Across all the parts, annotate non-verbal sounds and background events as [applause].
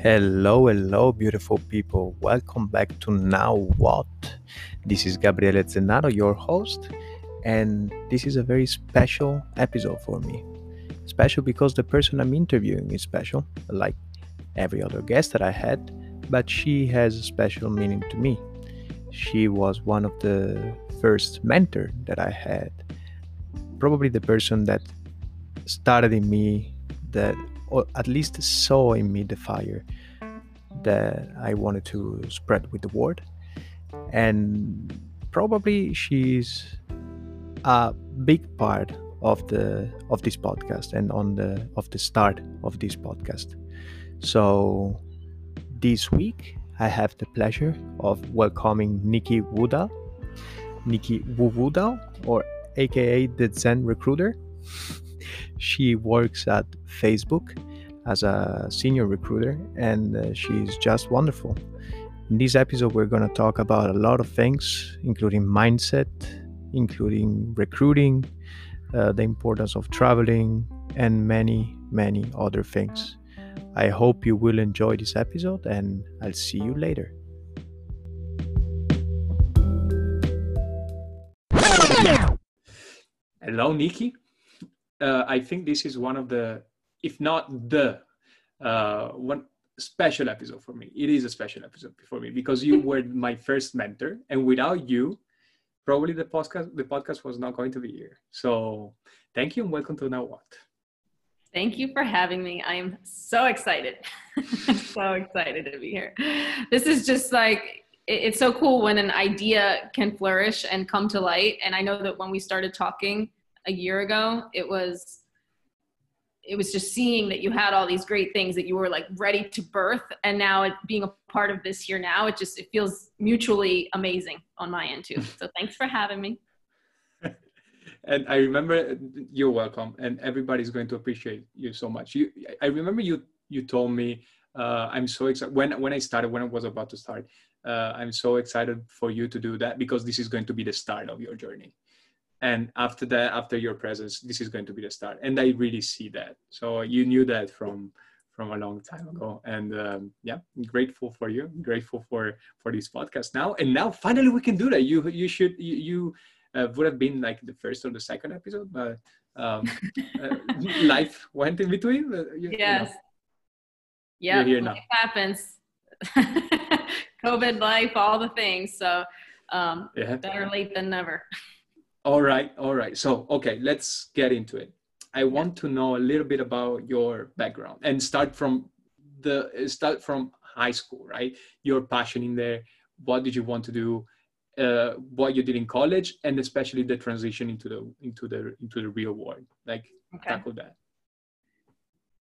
Hello, hello, beautiful people. Welcome back to Now What? This is Gabriele Zennaro, your host, and this is a very special episode for me. Special because the person I'm interviewing is special, like every other guest that I had, but she has a special meaning to me. She was one of the first mentor that I had. Probably the person that started in me that or at least saw in me the fire that I wanted to spread with the word. And probably she's a big part of the of this podcast and on the of the start of this podcast. So this week I have the pleasure of welcoming Nikki Woodall, Nikki Woodall, or aka the Zen Recruiter. [laughs] She works at Facebook as a senior recruiter and uh, she's just wonderful. In this episode, we're going to talk about a lot of things, including mindset, including recruiting, uh, the importance of traveling, and many, many other things. I hope you will enjoy this episode and I'll see you later. Hello, Nikki uh, I think this is one of the, if not the, uh, one special episode for me. It is a special episode for me because you were my first mentor, and without you, probably the podcast the podcast was not going to be here. So, thank you and welcome to Now What. Thank you for having me. I am so excited. [laughs] so excited to be here. This is just like it's so cool when an idea can flourish and come to light. And I know that when we started talking, a year ago, it was it was just seeing that you had all these great things that you were like ready to birth and now it being a part of this here now it just it feels mutually amazing on my end too. So thanks for having me. [laughs] And i remember you're welcome and everybody's going to appreciate you so much. You i remember you you told me uh, i'm so excited when when i started when i was about to start uh, i'm so excited for you to do that because this is going to be the start of your journey and after that after your presence this is going to be the start. And i really see that. So you knew that from from a long time ago. And um, yeah grateful for you. Grateful for for this podcast. Now and now finally we can do that. You you should you, you uh, would have been like the first or the second episode but um, [laughs] uh, life went in between. Uh, you, yes you know, yeah here now. happens. [laughs] Covid life all the things. So um, yeah. better late than never [laughs] all right, all right. So, okay, let's get into it. I want to know a little bit about your background and start from the start from high school, right? Your passion in there. What did you want to do? Uh, what you did in college, and especially the transition into the into the into the real world. Like okay. tackle that.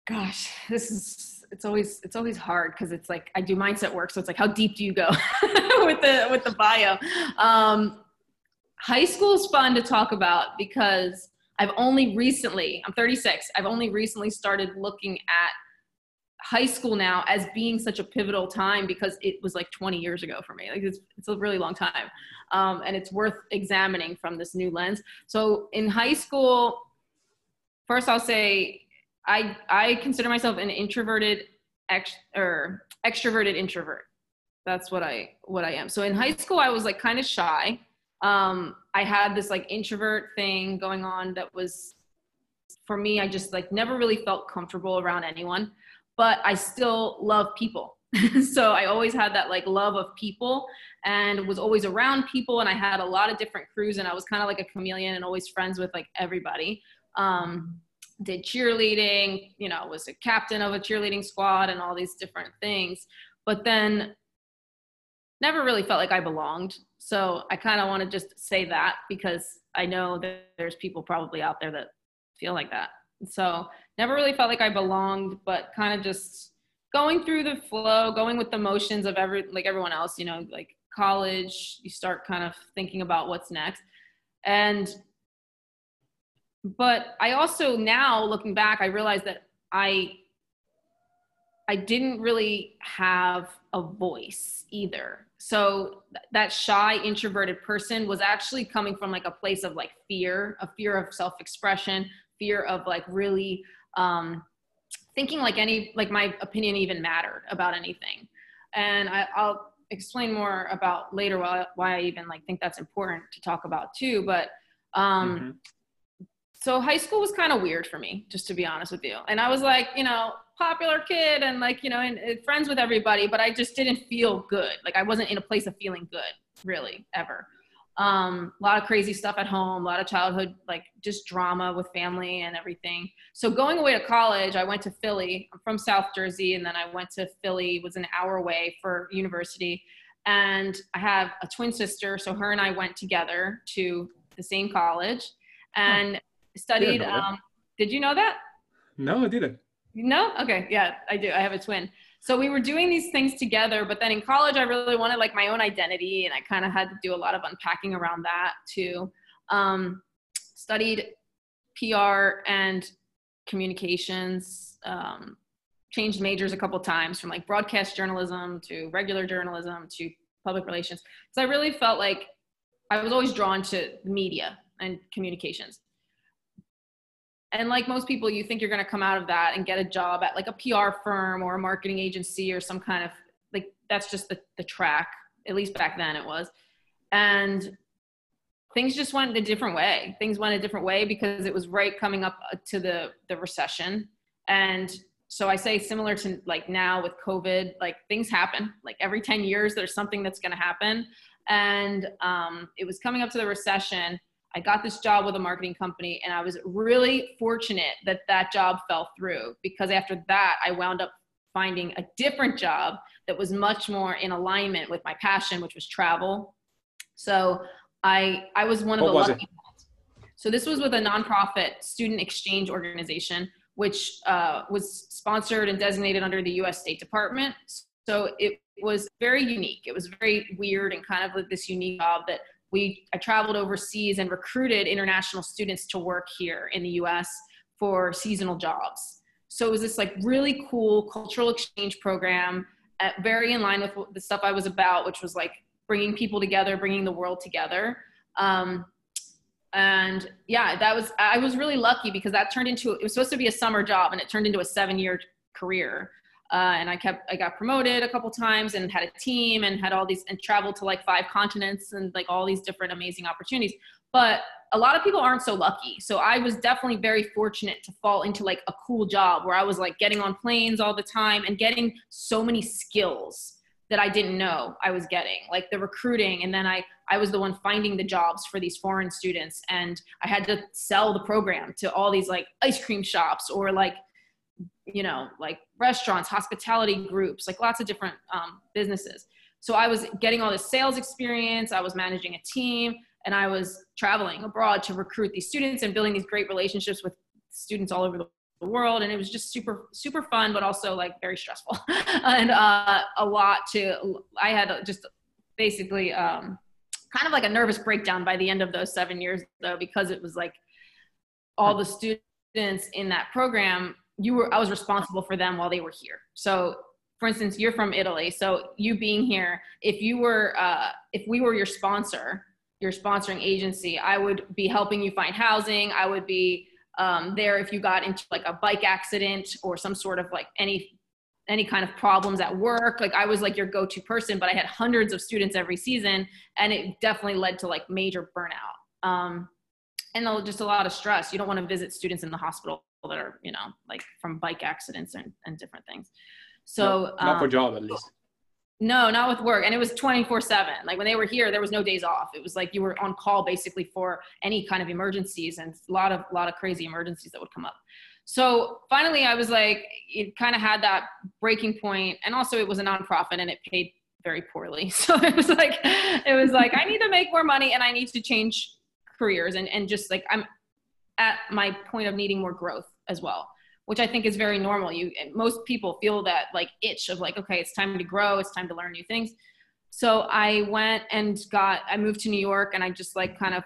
Gosh, this is it's always it's always hard because it's like I do mindset work, so it's like how deep do you go [laughs] with the with the bio? Um, high school is fun to talk about because I've only recently, I'm 36, I've only recently started looking at high school now as being such a pivotal time because it was like 20 years ago for me. Like it's, it's a really long time. Um, and it's worth examining from this new lens. So in high school, first I'll say I, I consider myself an introverted ex, or extroverted introvert. That's what I, what I am. So in high school, I was like kind of shy um, I had this like introvert thing going on that was for me, I just like never really felt comfortable around anyone, but I still love people. [laughs] so I always had that like love of people and was always around people. And I had a lot of different crews and I was kind of like a chameleon and always friends with like everybody. Um, did cheerleading, you know, was a captain of a cheerleading squad and all these different things. But then never really felt like I belonged. So I kind of want to just say that because I know that there's people probably out there that feel like that. So never really felt like I belonged, but kind of just going through the flow, going with the motions of every like everyone else, you know, like college, you start kind of thinking about what's next. And but I also now looking back, I realized that I I didn't really have a voice either so that shy introverted person was actually coming from like a place of like fear a fear of self-expression fear of like really um, thinking like any like my opinion even mattered about anything and I, i'll explain more about later why, why i even like think that's important to talk about too but um mm-hmm. so high school was kind of weird for me just to be honest with you and i was like you know popular kid and like you know and, and friends with everybody but i just didn't feel good like i wasn't in a place of feeling good really ever um, a lot of crazy stuff at home, a lot of childhood, like just drama with family and everything. So going away to college, I went to Philly. I'm from South Jersey, and then I went to Philly, was an hour away for university. And I have a twin sister, so her and I went together to the same college and studied. Um, did you know that? No, I didn't. No? Okay, yeah, I do. I have a twin. So we were doing these things together but then in college i really wanted like my own identity and i kind of had to do a lot of unpacking around that too. Um, studied pr and communications um, changed majors a couple times from like broadcast journalism to regular journalism to public relations. So i really felt like i was always drawn to media and communications and like most people you think you're going to come out of that and get a job at like a pr firm or a marketing agency or some kind of like that's just the, the track at least back then it was. And things just went a different way. Things went a different way because it was right coming up uh, to the the recession. And so i say similar to like now with covid like things happen. Like every 10 years there's something that's going to happen. And um, it was coming up to the recession I got this job with a marketing company and I was really fortunate that that job fell through because after that I wound up finding a different job that was much more in alignment with my passion which was travel. So I I was one of what the lucky ones. So this was with a nonprofit student exchange organization which uh, was sponsored and designated under the US State Department. So it was very unique. It was very weird and kind of like this unique job that we I traveled overseas and recruited international students to work here in the US for seasonal jobs. So it was this like really cool cultural exchange program, at, uh, very in line with the stuff I was about, which was like bringing people together, bringing the world together. Um, and yeah, that was I was really lucky because that turned into it was supposed to be a summer job and it turned into a seven year career. Uh, and I kept, I got promoted a couple times and had a team and had all these and traveled to like five continents and like all these different amazing opportunities. But a lot of people aren't so lucky. So I was definitely very fortunate to fall into like a cool job where I was like getting on planes all the time and getting so many skills that I didn't know I was getting, like the recruiting. And then I, I was the one finding the jobs for these foreign students. And I had to sell the program to all these like ice cream shops or like you know, like restaurants, hospitality groups, like lots of different um, businesses. So I was getting all this sales experience. I was managing a team and I was traveling abroad to recruit these students and building these great relationships with students all over the world. And it was just super, super fun, but also like very stressful [laughs] and uh, a lot to, I had just basically um, kind of like a nervous breakdown by the end of those seven years though, because it was like all the students in that program you were I was responsible for them while they were here. So for instance, you're from Italy, so you being here, if you were uh, if we were your sponsor, your sponsoring agency, I would be helping you find housing. I would be um, there if you got into like a bike accident or some sort of like any any kind of problems at work like i was like your go-to person but i had hundreds of students every season and it definitely led to like major burnout um, and just a lot of stress you don't want to visit students in the hospital that are you know like from bike accidents and, and different things. So not, not for um, job at least. No not with work. And it was 24 7 like when they were here there was no days off. It was like you were on call basically for any kind of emergencies and a lot of a lot of crazy emergencies that would come up. So finally i was like it kind of had that breaking point. And also it was a nonprofit and it paid very poorly. [laughs] So it was like it was like i need to make more money and i need to change careers and, and just like i'm at my point of needing more growth as well which i think is very normal. You most people feel that like itch of like okay it's time to grow it's time to learn new things. So i went and got i moved to new york and i just like kind of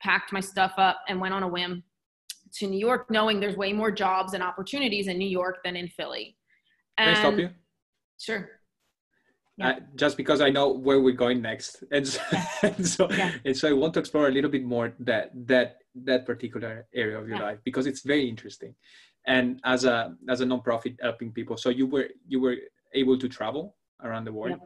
packed my stuff up and went on a whim to new york knowing there's way more jobs and opportunities in new york than in philly. And, can i stop you? Sure yeah. Uh, just because I know where we're going next, [laughs] and so, yeah. and, so yeah. and so I want to explore a little bit more that that that particular area of your life because it's very interesting and as a as a nonprofit helping people. So you were you were able to travel around the world.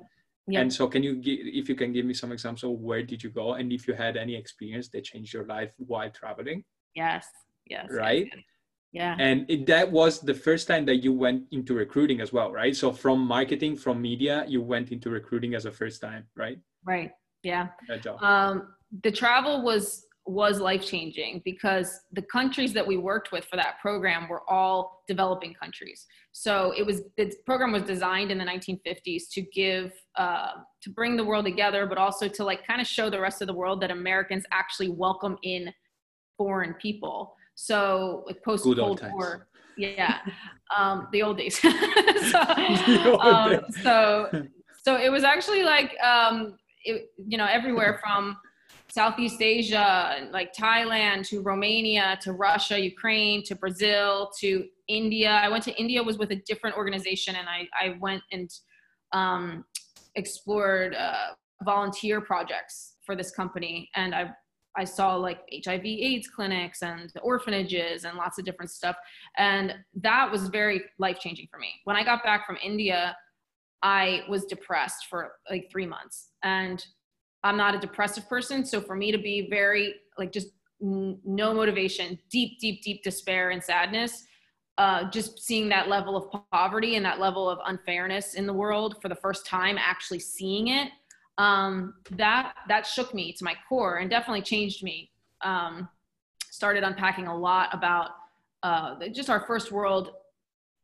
And so, can you give, if you can give me some examples, of where did you go, and if you had any experience that changed your life while traveling? Yes. Yes. Right. yes, yes. Yeah. And it, that was the first time that you went into recruiting as well, right? So from marketing, from media, you went into recruiting as a first time, right? Right. Yeah. That job. Um, the travel was was life changing because the countries that we worked with for that program were all developing countries. So it was the program was designed in the 1950s to give uh, to bring the world together, but also to like kind of show the rest of the world that Americans actually welcome in foreign people. So like post Cold War, yeah, um, the old days. [laughs] so, [laughs] The old um, days. so so it was actually like um, it, you know everywhere from Southeast Asia, like Thailand to Romania to Russia, Ukraine to Brazil to India. I went to India was with a different organization, and I I went and um, explored uh, volunteer projects for this company, and I I saw like HIV AIDS clinics and orphanages and lots of different stuff, and that was very life changing for me. When I got back from India, I was depressed for like three months, and I'm not a depressive person. So for me to be very like just n- no motivation, deep, deep, deep despair and sadness, uh, just seeing that level of poverty and that level of unfairness in the world for the first time, actually seeing it, um, that that shook me to my core and definitely changed me. Um, started unpacking a lot about uh, just our first world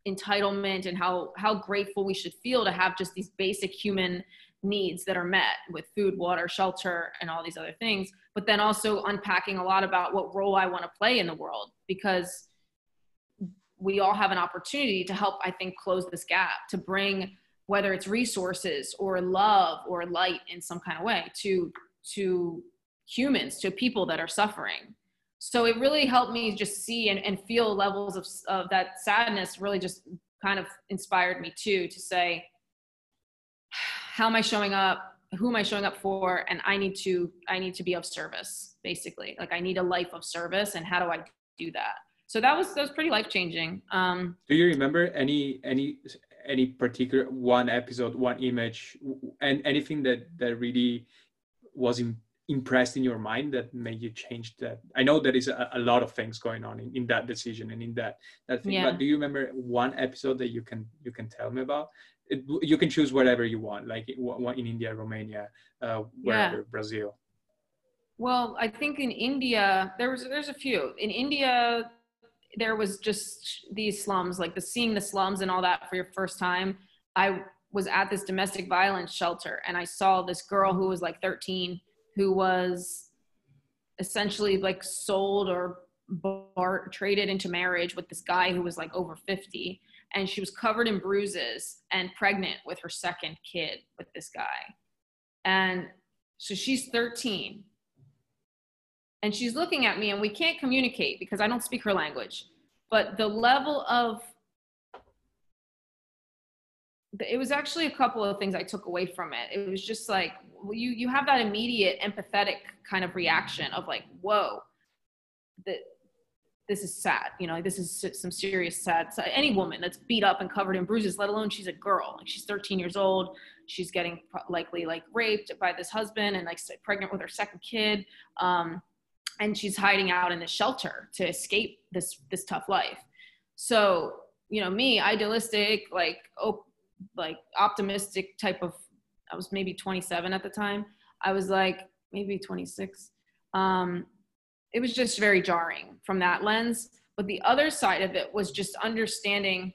entitlement and how how grateful we should feel to have just these basic human needs that are met with food, water, shelter, and all these other things. But then also unpacking a lot about what role I want to play in the world because we all have an opportunity to help, I think, close this gap, to bring whether it's resources or love or light in some kind of way to to humans, to people that are suffering. So it really helped me just see and, and feel levels of, of that sadness really just kind of inspired me too to say, how am I showing up? Who am I showing up for? And I need to, I need to be of service, basically. Like I need a life of service, and how do I do that? So that was that was pretty life changing. Um, Do you remember any any any particular one episode, one image, and anything that that really was im- impressed in your mind that made you change that? I know there is a, a lot of things going on in, in that decision and in that that thing. Yeah. But do you remember one episode that you can you can tell me about? It, you can choose whatever you want, like in India, Romania, uh, wherever, Brazil. Well, I think in India there was there's a few. In India, there was just these slums, like the seeing the slums and all that for your first time. I was at this domestic violence shelter and I saw this girl who was like 13 who was essentially like sold or bar- traded into marriage with this guy who was like over 50 and she was covered in bruises and pregnant with her second kid with this guy. And so she's 13 and she's looking at me and we can't communicate because I don't speak her language. But the level of it was actually a couple of things I took away from it. It was just like you you have that immediate empathetic kind of reaction of like, whoa, that this is sad. You know, this is some serious sad. So any woman that's beat up and covered in bruises, let alone she's a girl, like she's 13 years old, she's getting likely like raped by this husband and like pregnant with her second kid. Um, and she's hiding out in the shelter to escape this this tough life. So you know me idealistic like oh like optimistic type of i was maybe 27 at the time. I was like maybe 26 um it was just very jarring from that lens. But the other side of it was just understanding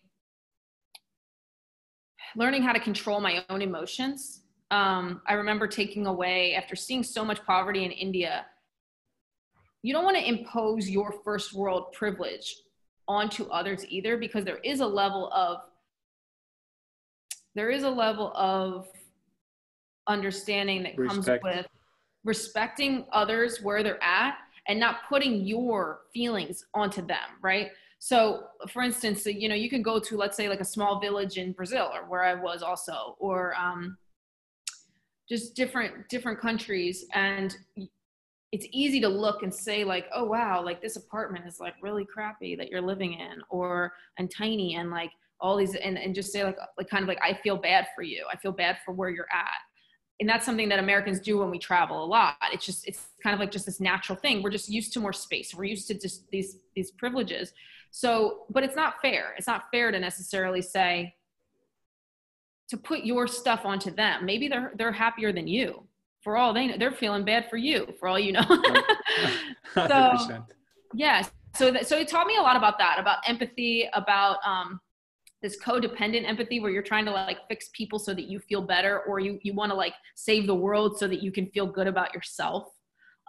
learning how to control my own emotions. Um, i remember taking away after seeing so much poverty in india you don't want to impose your first world privilege onto others either because there is a level of there is a level of understanding that comes with respecting others where they're at and not putting your feelings onto them right? So for instance you know you can go to let's say like a small village in brazil or where i was also or um, just different different countries and it's easy to look and say like oh wow like this apartment is like really crappy that you're living in or and tiny and like all these and, and just say like uh, like kind of like i feel bad for you. I feel bad for where you're at. And that's something that americans do when we travel a lot. It's just it's kind of like just this natural thing. We're just used to more space. We're used to just these these privileges. So but it's not fair. It's not fair to necessarily say to put your stuff onto them. Maybe they're they're happier than you for all they know they're feeling bad for you for all you know. [laughs] So yeah so that, so it taught me a lot about that about empathy about um this codependent empathy where you're trying to like fix people so that you feel better or you you want to like save the world so that you can feel good about yourself.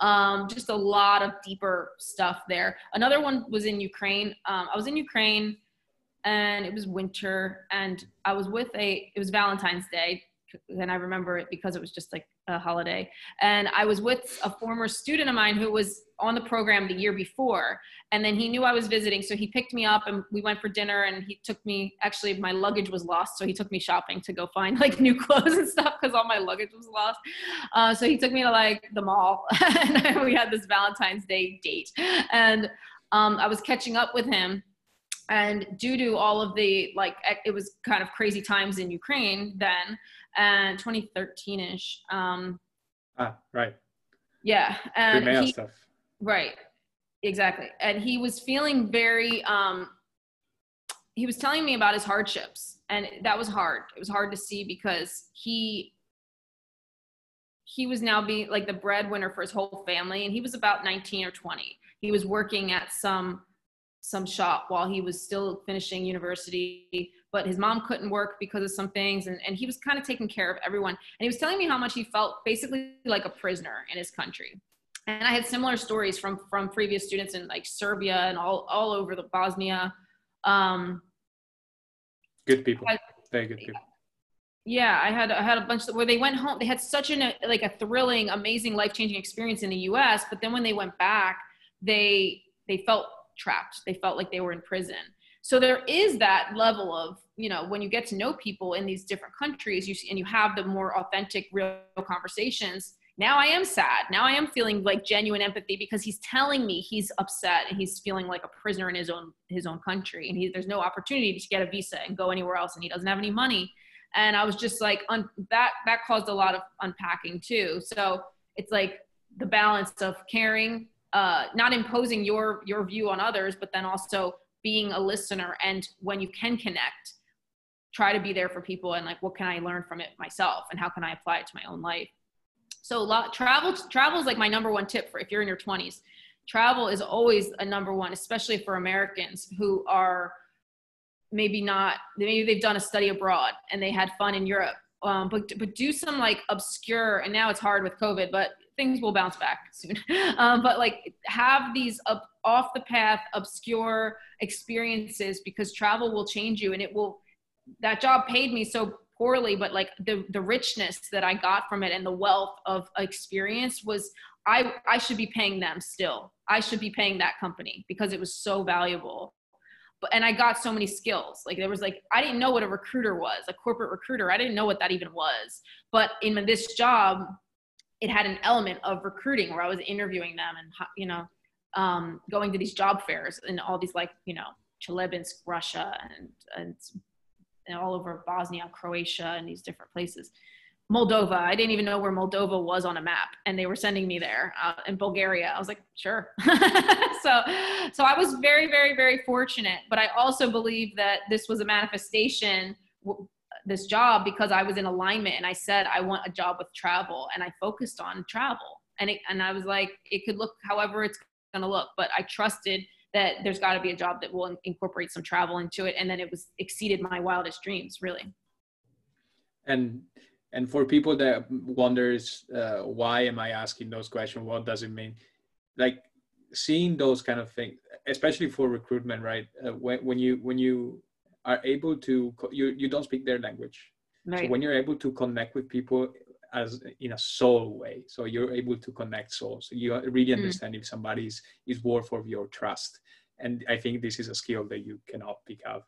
Um, just a lot of deeper stuff there. Another one was in ukraine. Um, i was in ukraine and it was winter and i was with a it was valentine's day and i remember it because it was just like a holiday. And I was with a former student of mine who was on the program the year before. And then he knew I was visiting. So he picked me up and we went for dinner and he took me, actually, my luggage was lost. So he took me shopping to go find [laughs] like new clothes and stuff because all my luggage was lost. Uh, so he took me to like the mall [laughs] and we had this Valentine's Day date. And um, I was catching up with him and due to all of the like it was kind of crazy times in ukraine then and 2013ish um ah right. yeah and he, stuff. right exactly and he was feeling very um he was telling me about his hardships and that was hard. It was hard to see because he he was now being like the breadwinner for his whole family and he was about 19 or 20 he was working at some some shop while he was still finishing university but his mom couldn't work because of some things and, and he was kind of taking care of everyone. And he was telling me how much he felt basically like a prisoner in his country. And i had similar stories from from previous students in like serbia and all all over the bosnia. Um good people. I, very good people. Yeah i had i had a bunch where they went home they had such an like a thrilling amazing life-changing experience in the us but then when they went back they they felt trapped. They felt like they were in prison. So there is that level of, you know, when you get to know people in these different countries you, and you have the more authentic, real conversations, now I am sad. Now I am feeling like genuine empathy because he's telling me he's upset and he's feeling like a prisoner in his own his own country and he, there's no opportunity to get a visa and go anywhere else and he doesn't have any money. And I was just like un, that that caused a lot of unpacking too. So it's like the balance of caring uh, not imposing your your view on others, but then also being a listener. And when you can connect, try to be there for people and like, what can I learn from it myself, and how can I apply it to my own life? So lot, travel travel is like my number one tip for if you're in your 20s. Travel is always a number one, especially for Americans who are maybe not maybe they've done a study abroad and they had fun in Europe um, but but do some like obscure and now it's hard with covid but things will bounce back [laughs] soon. Um, but like have these up, off the path, obscure experiences because travel will change you and it will, that job paid me so poorly, but like the, the richness that I got from it and the wealth of experience was, I, I should be paying them still. I should be paying that company because it was so valuable. But, and I got so many skills. Like there was like, I didn't know what a recruiter was, a corporate recruiter. I didn't know what that even was. But in this job, it had an element of recruiting where I was interviewing them and you know um, going to these job fairs and all these like you know Chelyabinsk, Russia, and, and and all over Bosnia, Croatia, and these different places. Moldova. I didn't even know where Moldova was on a map, and they were sending me there. Uh, in Bulgaria, I was like, sure. [laughs] so, so I was very, very, very fortunate. But I also believe that this was a manifestation this job because I was in alignment and I said I want a job with travel and I focused on travel. And it, and I was like it could look however it's going to look but I trusted that there's got to be a job that will incorporate some travel into it and then it was exceeded my wildest dreams really. And and for people that wonders uh, why am I asking those questions? What does it mean? Like seeing those kind of things especially for recruitment right? Uh, when, when you when you are able to you you don't speak their language right. so when you're able to connect with people as in a soul way so you're able to connect souls so you really mm. understand mm. if somebody is, is worth of your trust and i think this is a skill that you cannot pick up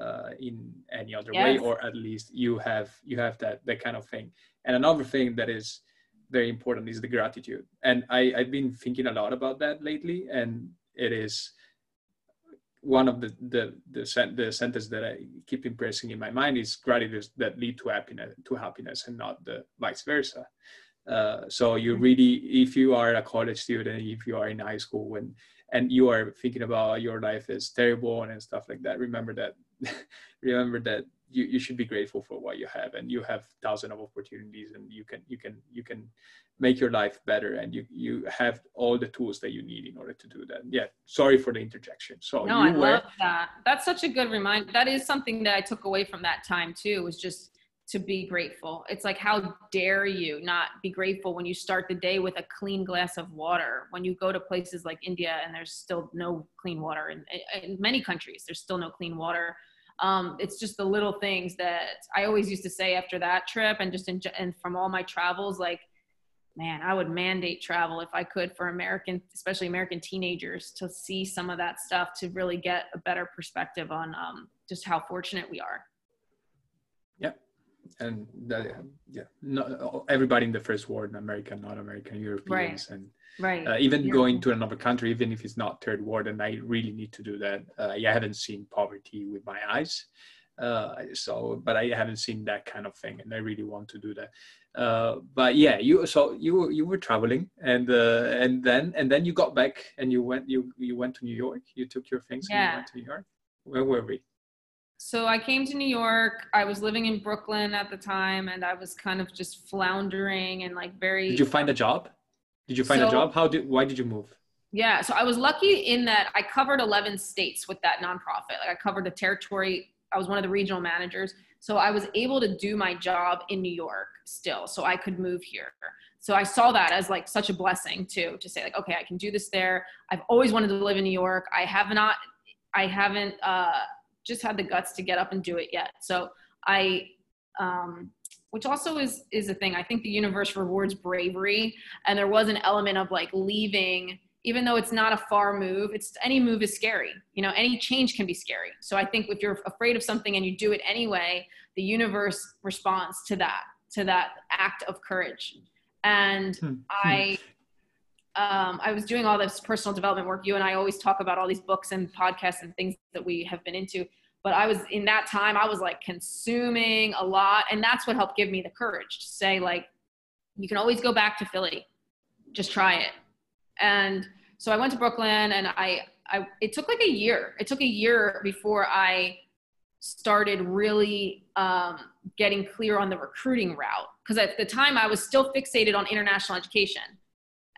uh, in any other yes. way or at least you have you have that that kind of thing and another thing that is very important is the gratitude and I, i've been thinking a lot about that lately and it is one of the the the, the sentence that I keep impressing in my mind is gratitude that lead to happiness to happiness and not the vice versa. Uh, so you mm-hmm. really, if you are a college student, if you are in high school and and you are thinking about your life is terrible and stuff like that, remember that [laughs] remember that you, you should be grateful for what you have and you have thousands of opportunities and you can you can you can make your life better and you you have all the tools that you need in order to do that. Yeah sorry for the interjection. So no i were, love that. That's such a good reminder that is something that i took away from that time too was just to be grateful. It's like how dare you not be grateful when you start the day with a clean glass of water? When you go to places like india and there's still no clean water in, in many countries there's still no clean water um, it's just the little things that I always used to say after that trip and just in, and from all my travels, like, man, I would mandate travel if I could for American, especially American teenagers to see some of that stuff to really get a better perspective on um, just how fortunate we are. Yeah. And that, yeah, not everybody in the first world, American, not American, Europeans, right. and right uh, even yeah. going to another country even if it's not third world and i really need to do that uh, i haven't seen poverty with my eyes uh, so but i haven't seen that kind of thing and i really want to do that uh, but yeah you so you you were traveling and uh, and then and then you got back and you went you you went to new york you took your things yeah. and you went to new york where were we so I came to New York. I was living in Brooklyn at the time and I was kind of just floundering and like very Did you find a job? Did you find so, a job? How did why did you move? Yeah, so I was lucky in that I covered 11 states with that nonprofit. Like I covered the territory. I was one of the regional managers. So I was able to do my job in New York still. So I could move here. So I saw that as like such a blessing too to say like okay, I can do this there. I've always wanted to live in New York. I have not I haven't uh just had the guts to get up and do it yet. So I um which also is is a thing i think the universe rewards bravery and there was an element of like leaving even though it's not a far move it's any move is scary you know any change can be scary so i think if you're afraid of something and you do it anyway the universe responds to that to that act of courage and hmm. i um, I was doing all this personal development work. You and I always talk about all these books and podcasts and things that we have been into but I was in that time, I was like consuming a lot. And that's what helped give me the courage to say, like, you can always go back to Philly, just try it. And so I went to Brooklyn and I, I, it took like a year. It took a year before I started really um, getting clear on the recruiting route. Because at the time I was still fixated on international education.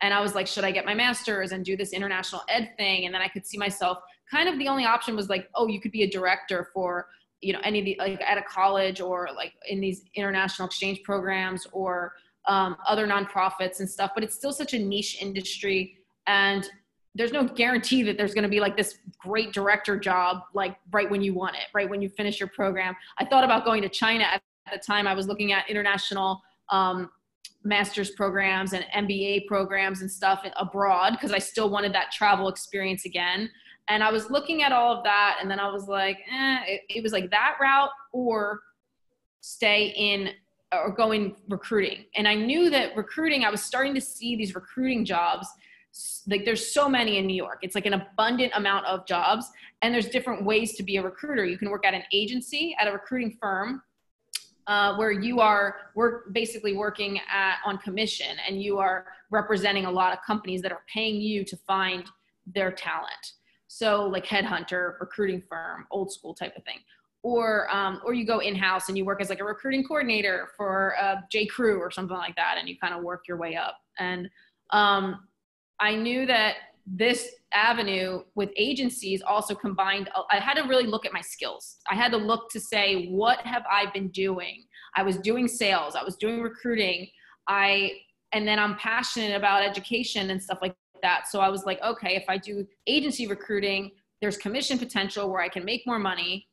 And I was like, should I get my master's and do this international ed thing? And then I could see myself kind of the only option was like, oh, you could be a director for, you know, any of the, like at a college or like in these international exchange programs or um, other nonprofits and stuff. But it's still such a niche industry. And there's no guarantee that there's going to be like this great director job like right when you want it right when you finish your program i thought about going to china at the time i was looking at international um, master's programs and mba programs and stuff abroad because i still wanted that travel experience again and I was looking at all of that, and then I was like, eh, it, it was like that route or stay in or going recruiting. And I knew that recruiting, I was starting to see these recruiting jobs. Like there's so many in New York. It's like an abundant amount of jobs. And there's different ways to be a recruiter. You can work at an agency, at a recruiting firm, uh, where you are work basically working at, on commission and you are representing a lot of companies that are paying you to find their talent. So like headhunter, recruiting firm, old school type of thing. Or, um, or you go in-house and you work as like a recruiting coordinator for uh, J. Crew or something like that, and you kind of work your way up. And um, I knew that this avenue with agencies also combined i had to really look at my skills i had to look to say what have i been doing i was doing sales i was doing recruiting i and then i'm passionate about education and stuff like that. So I was like, okay, if I do agency recruiting, there's commission potential where I can make more money.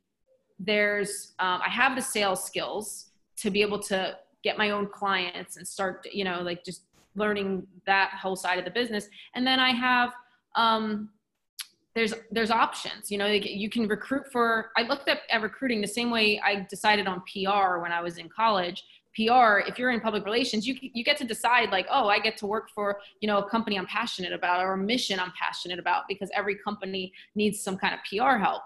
There's, um, I have the sales skills to be able to get my own clients and start, you know, like just learning that whole side of the business. And then I have, um, there's there's options you know you can recruit for i looked at, at recruiting the same way i decided on pr when i was in college PR, if you're in public relations, you you get to decide like, oh, I get to work for you know a company I'm passionate about or a mission I'm passionate about because every company needs some kind of PR help.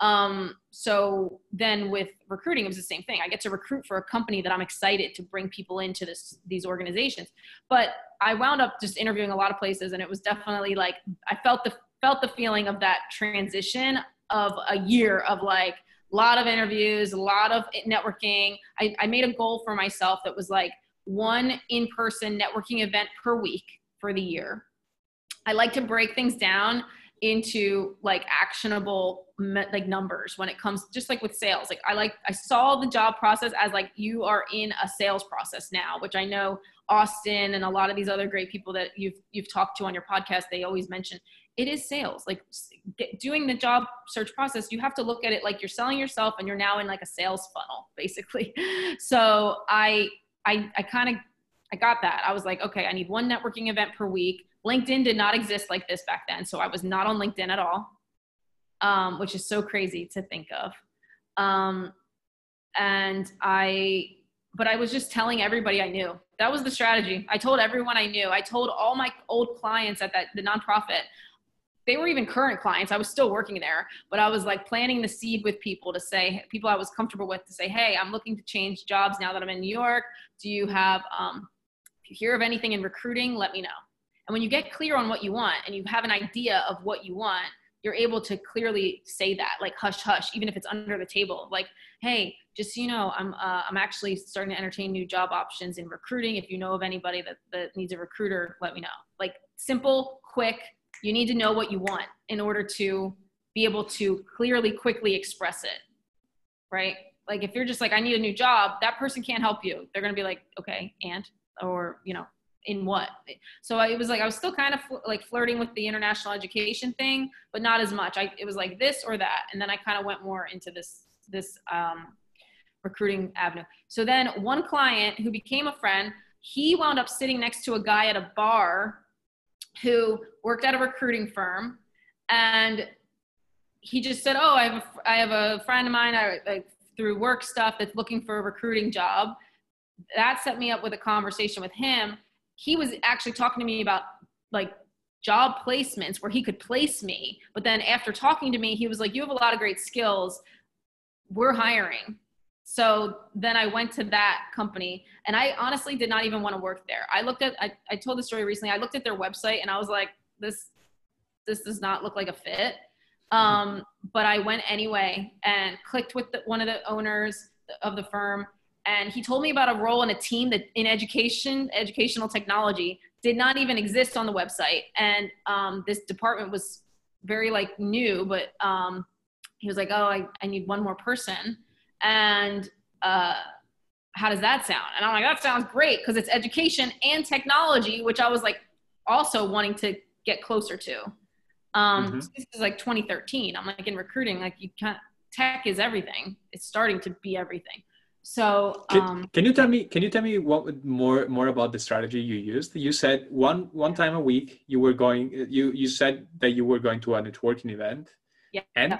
Um, so then with recruiting, it was the same thing. I get to recruit for a company that I'm excited to bring people into this these organizations. But I wound up just interviewing a lot of places, and it was definitely like I felt the felt the feeling of that transition of a year of like a lot of interviews, a lot of networking. I, I made a goal for myself that was like one in-person networking event per week for the year. I like to break things down into like actionable like numbers when it comes just like with sales. Like i like i saw the job process as like you are in a sales process now which i know austin and a lot of these other great people that you've you've talked to on your podcast they always mention it is sales. Like get, doing the job search process you have to look at it like you're selling yourself and you're now in like a sales funnel [laughs] basically. So i i i kind of i got that. I was like okay i need one networking event per week linkedin did not exist like this back then so i was not on linkedin at all um, which is so crazy to think of um, and i but i was just telling everybody i knew that was the strategy i told everyone i knew i told all my old clients at that the nonprofit they were even current clients. I was still working there, but I was like planting the seed with people to say, people I was comfortable with to say, hey, I'm looking to change jobs now that I'm in New York. Do you have, um, if you hear of anything in recruiting, let me know. And when you get clear on what you want and you have an idea of what you want, you're able to clearly say that, like hush hush, even if it's under the table. Like, hey, just so you know, I'm uh, I'm actually starting to entertain new job options in recruiting. If you know of anybody that that needs a recruiter, let me know. Like simple, quick, you need to know what you want in order to be able to clearly quickly express it right like if you're just like i need a new job that person can't help you they're to be like okay and or you know in what? So it was like i was still kind of fl- like flirting with the international education thing but not as much. I it was like this or that and then i kind of went more into this this um, recruiting avenue. So then one client who became a friend he wound up sitting next to a guy at a bar who worked at a recruiting firm and he just said oh i have a, I have a friend of mine I, I, through work stuff that's looking for a recruiting job. That set me up with a conversation with him he was actually talking to me about like job placements where he could place me but then after talking to me he was like you have a lot of great skills we're hiring so then I went to that company and I honestly did not even want to work there. I looked at, I, I told the story recently. I looked at their website and I was like, this, this does not look like a fit. Um, but I went anyway and clicked with the, one of the owners of the firm. And he told me about a role in a team that in education, educational technology did not even exist on the website. And um, this department was very like new, but um, he was like, oh, I, I need one more person and uh, how does that sound? And I'm like, that sounds great because it's education and technology, which I was like also wanting to get closer to. Um, mm-hmm. so this is like 2013. I'm like in recruiting, like you can't, tech is everything. It's starting to be everything. So um, can, can, you tell me? Can you tell me what more more about the strategy you used? You said one one time a week you were going. You you said that you were going to a networking event. Yeah. And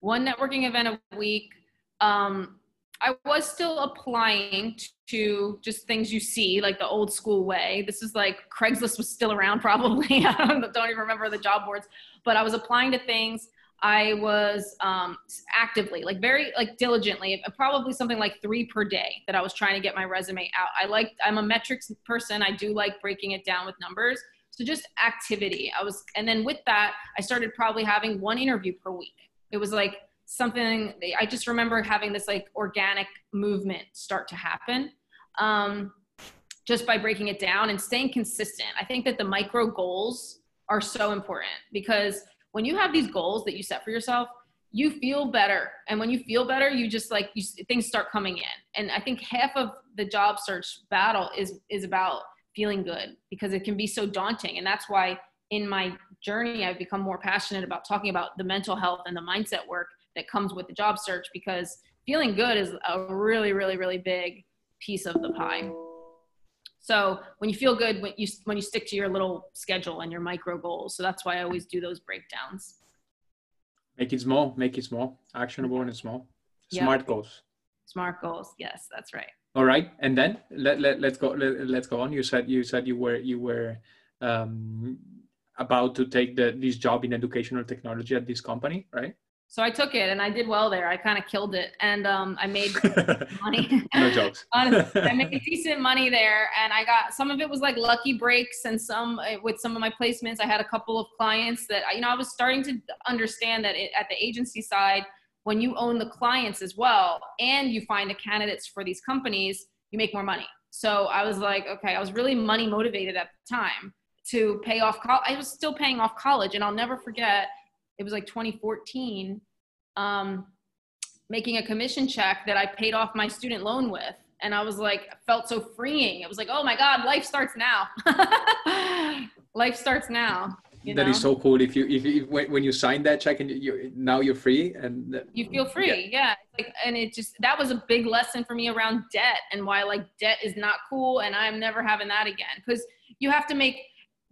one networking event a week um, I was still applying to just things you see, like the old school way. This is like Craigslist was still around, [laughs] probably. I don't, don't even remember the job boards, but I was applying to things. I was um, actively, like very, like diligently, probably something like three per day that I was trying to get my resume out. I like, I'm a metrics person. I do like breaking it down with numbers. So just activity. I was, and then with that, I started probably having one interview per week. It was like something i just remember having this like organic movement start to happen um, just by breaking it down and staying consistent i think that the micro goals are so important because when you have these goals that you set for yourself you feel better. And when you feel better you just like you, things start coming in. And i think half of the job search battle is is about feeling good because it can be so daunting. And that's why in my journey i've become more passionate about talking about the mental health and the mindset work that comes with the job search because feeling good is a really, really, really big piece of the pie. So when you feel good, when you when you stick to your little schedule and your micro goals, so that's why I always do those breakdowns. Make it small. Make it small. Actionable and small. Smart yep. goals. Smart goals. Yes, that's right. All right, and then let, let let's go let, let's go on. You said you said you were you were um, about to take the this job in educational technology at this company, right? So I took it and I did well there. I kind of killed it, and um, I made [laughs] money. no jokes. [laughs] Honestly, I made [laughs] decent money there, and I got some of it was like lucky breaks, and some uh, with some of my placements, I had a couple of clients that you know I was starting to understand that it, at the agency side, when you own the clients as well, and you find the candidates for these companies, you make more money. So I was like, okay, I was really money motivated at the time to pay off. college. I was still paying off college, and I'll never forget it was like 2014, um, making a commission check that I paid off my student loan with. And I was like, felt so freeing. It was like, oh my God, life starts now. [laughs] life starts now. You know? is so cool. If you, if, you, when, when you sign that check and you, now you're free and you feel free. Yeah. yeah. Like, and it just, that was a big lesson for me around debt and why like debt is not cool. And I'm never having that again. Cause you have to make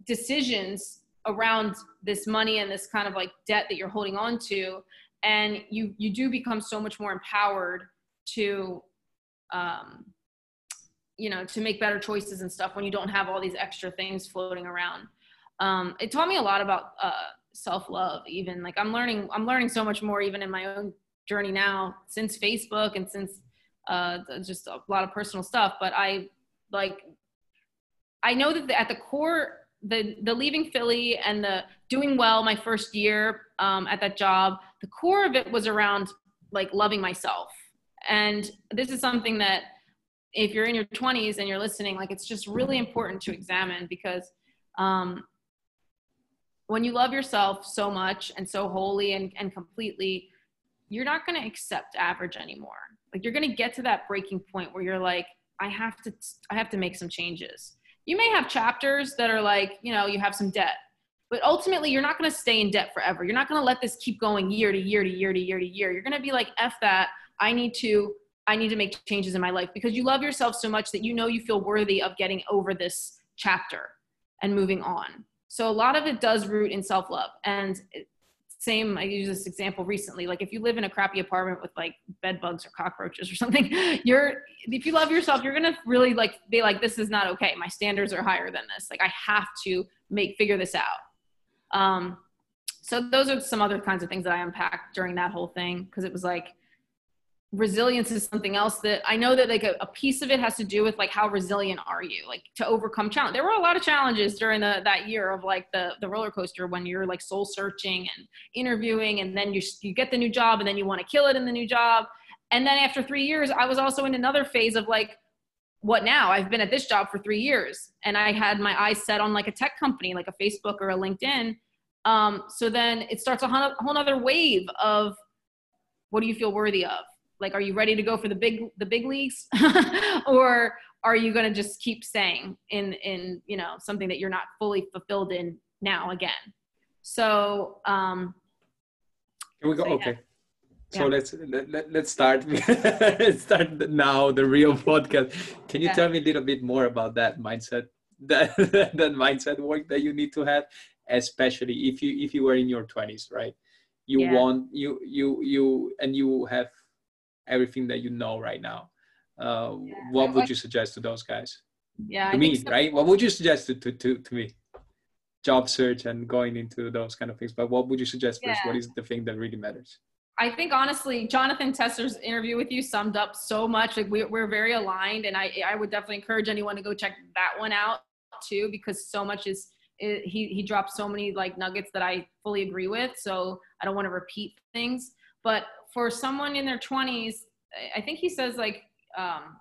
decisions around this money and this kind of like debt that you're holding on to and you you do become so much more empowered to um you know to make better choices and stuff when you don't have all these extra things floating around. Um it taught me a lot about uh self-love even. Like i'm learning i'm learning so much more even in my own journey now since facebook and since uh just a lot of personal stuff but i like i know that at the core the the leaving Philly and the doing well my first year um, at that job, the core of it was around like loving myself. And this is something that if you're in your 20s and you're listening, like it's just really important to examine because um, when you love yourself so much and so wholly and, and completely, you're not going to accept average anymore. Like you're going to get to that breaking point where you're like, I have to, I have to make some changes you may have chapters that are like, you know, you have some debt, but ultimately you're not going to stay in debt forever. You're not going to let this keep going year to year to year to year to year. You're going to be like, F that. I need to, I need to make changes in my life because you love yourself so much that you know you feel worthy of getting over this chapter and moving on. So a lot of it does root in self love. And same i use this example recently like if you live in a crappy apartment with like bed bugs or cockroaches or [laughs] something you're if you love yourself you're gonna really like be like this is not okay. My standards are higher than this. Like i have to make figure this out. Um so those are some other kinds of things that i unpacked during that whole thing because it was like resilience is something else that I know that like a, a, piece of it has to do with like how resilient are you like to overcome challenge. There were a lot of challenges during the that year of like the the roller coaster when you're like soul searching and interviewing and then you you get the new job and then you want to kill it in the new job. And then after 3 years I was also in another phase of like what now? I've been at this job for 3 years and I had my eyes set on like a tech company like a Facebook or a LinkedIn. Um, so then it starts a whole, whole other wave of what do you feel worthy of? Like are you ready to go for the big the big leagues [laughs] or are you going to just keep staying in in you know something that you're not fully fulfilled in now again so um can we go yeah. okay so yeah. let's let, let, let's start [laughs] let's start now the real [laughs] podcast can you yeah. tell me a little bit more about that mindset that that mindset work that you need to have especially if you if you were in your 20s right you yeah. want you you you and you have everything that you know right now uh, yeah, what would you suggest to those guys yeah to I me so. right what would you suggest to, to, to, to me job search and going into those kind of things but what would you suggest yeah. first what is the thing that really matters I think honestly, Jonathan Tesser's interview with you summed up so much. Like we, we're very aligned, and I, I would definitely encourage anyone to go check that one out too, because so much is it, he he dropped so many like nuggets that I fully agree with. So I don't want to repeat things, but for someone in their 20s, I think he says like um,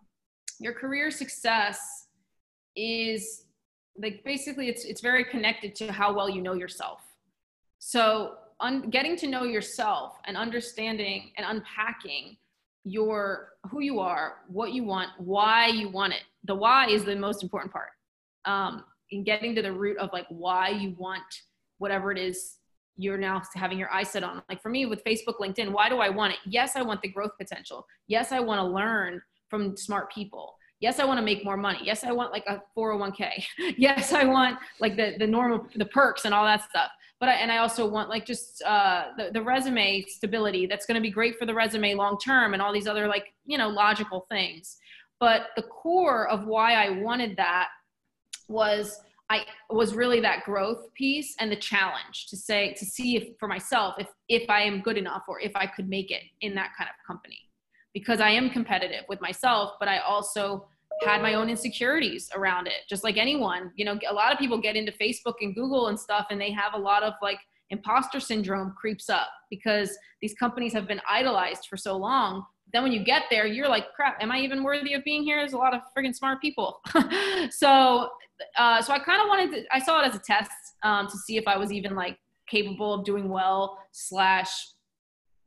your career success is like basically it's it's very connected to how well you know yourself. So un- getting to know yourself and understanding and unpacking your who you are, what you want, why you want it. The why is the most important part. Um, in getting to the root of like why you want whatever it is you're now having your eyes set on. Like for me with Facebook, LinkedIn, why do I want it? Yes, I want the growth potential. Yes, I want to learn from smart people. Yes, I want to make more money. Yes, I want like a 401k. [laughs] yes, I want like the, the normal, the perks and all that stuff. But I, and I also want like just uh, the, the resume stability that's going to be great for the resume long term and all these other like, you know, logical things. But the core of why I wanted that was I was really that growth piece and the challenge to say to see if for myself if if I am good enough or if I could make it in that kind of company. Because I am competitive with myself but I also had my own insecurities around it. Just like anyone you know a lot of people get into Facebook and Google and stuff and they have a lot of like imposter syndrome creeps up because these companies have been idolized for so long then when you get there you're like crap am i even worthy of being here? There's a lot of friggin' smart people. [laughs] So uh, so i kind of wanted to i saw it as a test um, to see if i was even like capable of doing well slash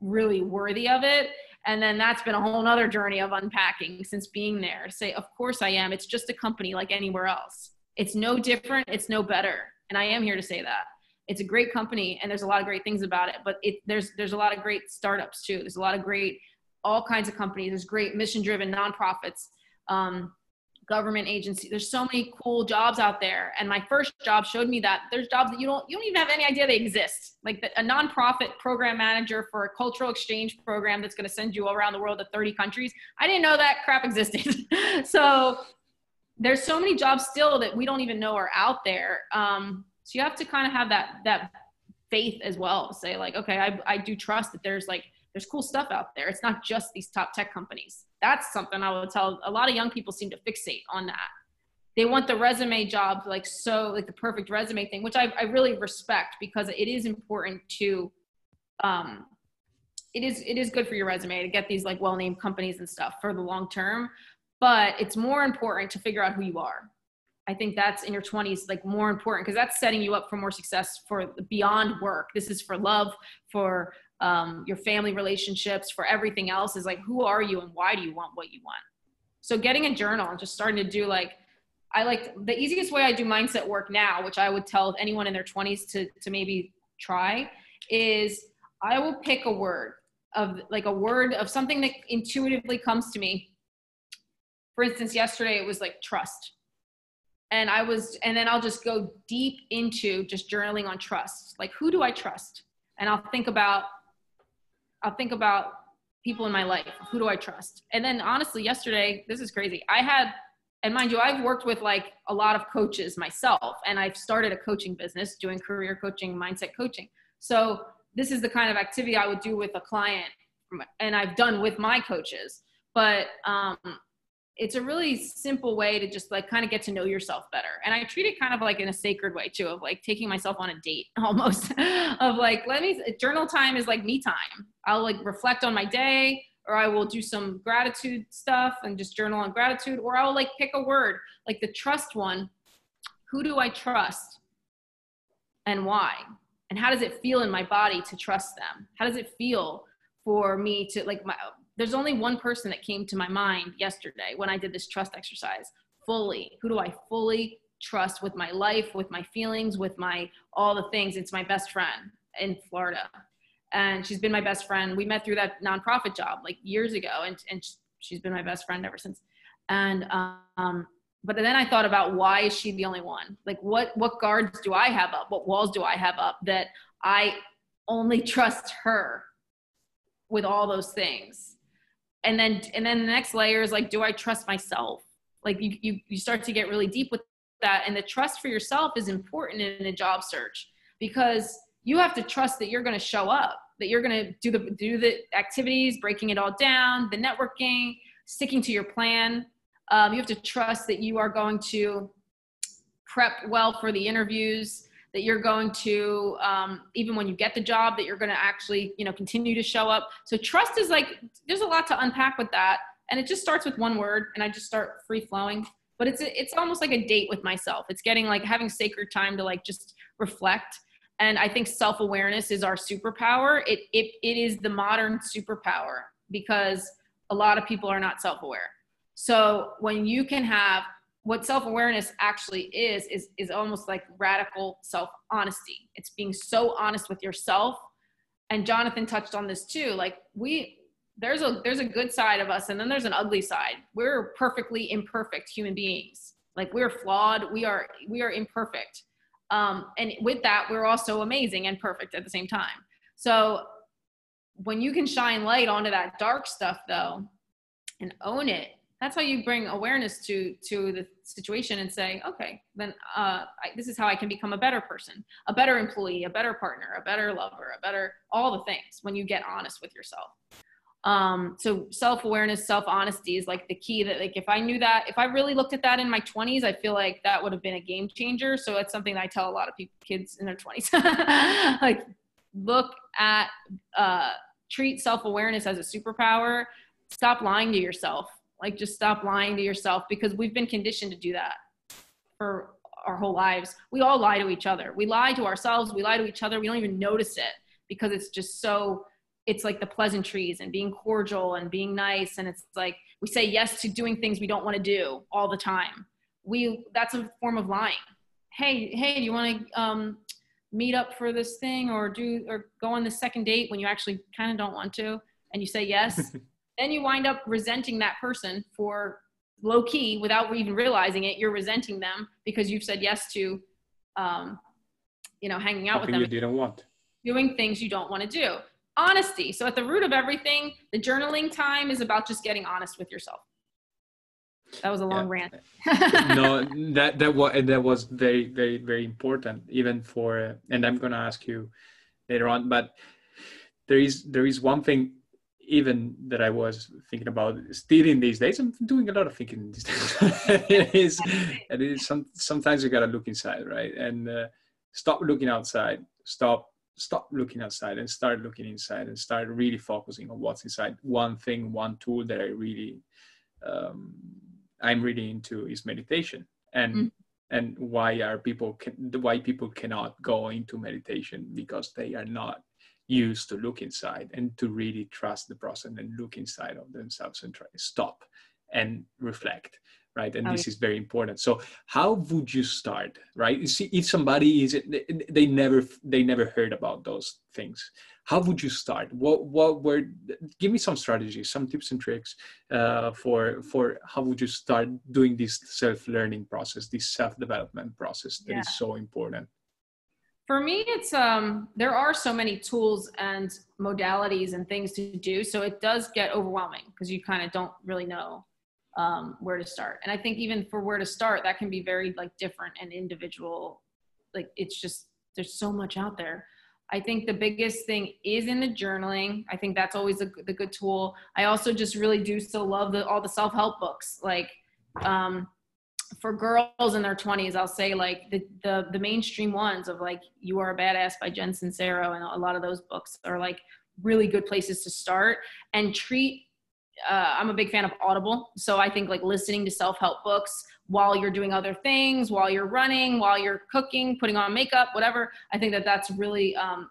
really worthy of it. And then that's been a whole nother journey of unpacking since being there say of course i am. It's just a company like anywhere else. It's no different. It's no better. And i am here to say that. It's a great company and there's a lot of great things about it but it, there's there's a lot of great startups too. There's a lot of great all kinds of companies. There's great mission driven nonprofits, um, government agencies. There's so many cool jobs out there. And my first job showed me that there's jobs that you don't you don't even have any idea they exist. Like the, a nonprofit program manager for a cultural exchange program that's going to send you around the world to 30 countries. I didn't know that crap existed. [laughs] so there's so many jobs still that we don't even know are out there. Um, so you have to kind of have that that faith as well. Say like, okay, I, I do trust that there's like there's cool stuff out there. It's not just these top tech companies. That's something I would tell a lot of young people seem to fixate on that. They want the resume job, like so, like the perfect resume thing, which I, I really respect because it is important to, um, it is it is good for your resume to get these like well-named companies and stuff for the long term. But it's more important to figure out who you are. I think that's in your 20s like more important because that's setting you up for more success for beyond work. This is for love, for um, your family relationships, for everything else is like, who are you and why do you want what you want? So getting a journal and just starting to do like, I like the easiest way I do mindset work now, which I would tell anyone in their 20s to, to maybe try, is I will pick a word of like a word of something that intuitively comes to me. For instance, yesterday it was like trust. And I was, and then I'll just go deep into just journaling on trust. Like, who do I trust? And I'll think about I'll think about people in my life. Who do I trust? And then honestly, yesterday, this is crazy. I had, and mind you, I've worked with like a lot of coaches myself, and I've started a coaching business doing career coaching, mindset coaching. So this is the kind of activity I would do with a client, and I've done with my coaches. But um, it's a really simple way to just like kind of get to know yourself better and i treat it kind of like in a sacred way too of like taking myself on a date [laughs] almost of like let me journal time is like me time i'll like reflect on my day or i will do some gratitude stuff and just journal on gratitude or i'll like pick a word like the trust one who do i trust and why and how does it feel in my body to trust them how does it feel for me to like my there's only one person that came to my mind yesterday when I did this trust exercise fully. Who do I fully trust with my life, with my feelings, with my all the things? It's my best friend in Florida. And she's been my best friend. We met through that nonprofit job like years ago, and, and she's been my best friend ever since. And um, but then I thought about why is she the only one? Like what what guards do I have up? What walls do I have up that I only [laughs] trust her with all those things? and then and then the next layer is like do i trust myself like you, you you start to get really deep with that and the trust for yourself is important in a job search because you have to trust that you're going to show up that you're going to do the do the activities breaking it all down the networking sticking to your plan. Um, you have to trust that you are going to prep well for the interviews that you're going to um, even when you get the job that you're going to actually you know continue to show up. So trust is like there's a lot to unpack with that. And it just starts with one word and i just start free flowing. But it's it's almost like a date with myself. It's getting like having sacred time to like just reflect and i think self-awareness is our superpower. It it, it is the modern superpower because a lot of people are not self-aware. So when you can have what self-awareness actually is is is almost like radical self-honesty. It's being so honest with yourself. And jonathan touched on this too like we there's a there's a good side of us and then there's an ugly side. We're perfectly imperfect human beings. Like we're flawed. We are we are imperfect um, and with that we're also amazing and perfect at the same time. So when you can shine light onto that dark stuff though and own it that's how you bring awareness to to the situation and say okay then uh, I, this is how i can become a better person a better employee a better partner a better lover a better all the things when you get honest with yourself um, so self-awareness self-honesty is like the key that like if i knew that if i really looked at that in my 20s i feel like that would have been a game changer so it's something i tell a lot of people kids in their 20s [laughs] like look at uh, treat self-awareness as a superpower stop lying to yourself like just stop lying to yourself because we've been conditioned to do that for our whole lives. We all lie to each other. We lie to ourselves. We lie to each other. We don't even notice it because it's just so it's like the pleasantries and being cordial and being nice. And it's like we say yes to doing things we don't want to do all the time. We that's a form of lying. Hey hey do you want to um, meet up for this thing or do or go on the second date when you actually kind of don't want to and you say yes? [laughs] Then you wind up resenting that person for low key without even realizing it. You're resenting them because you've said yes to um, you know hanging out Something with them you didn't want. Doing things you don't want to do honesty. So at the root of everything the journaling time is about just getting honest with yourself. That was a long Yeah. rant. No [laughs] that that was that was very very very important even for and i'm going to ask you later on but there is there is one thing even that i was thinking about still in these days. I'm doing a lot of thinking these days. [laughs] It is it is some, sometimes you got to look inside right? And uh, stop looking outside. Stop stop looking outside and start looking inside and start really focusing on what's inside. One thing one tool that i really um, i'm really into is meditation. And Mm. and why are people can, why people cannot go into meditation because they are not used to look inside and to really trust the process and look inside of themselves and try to stop and reflect right? And Oh, this is very important. So how would you start right? You see if somebody is they never they never heard about those things how would you start? What what were give me some strategies some tips and tricks uh, for for how would you start doing this self-learning process this self-development process that is Yeah. so important? For me it's um there are so many tools and modalities and things to do so it does get overwhelming because you kind of don't really know um, where to start. And i think even for where to start that can be very like different and individual. Like it's just there's so much out there. I think the biggest thing is in the journaling. I think that's always a, the good tool. I also just really do still love the all the self-help books. Like um for girls in their 20s i'll say like the, the the mainstream ones of like you are a badass by jen sincero and a lot of those books are like really good places to start and treat uh, i'm a big fan of audible. So i think like listening to self-help books while you're doing other things while you're running while you're cooking putting on makeup whatever i think that that's really um,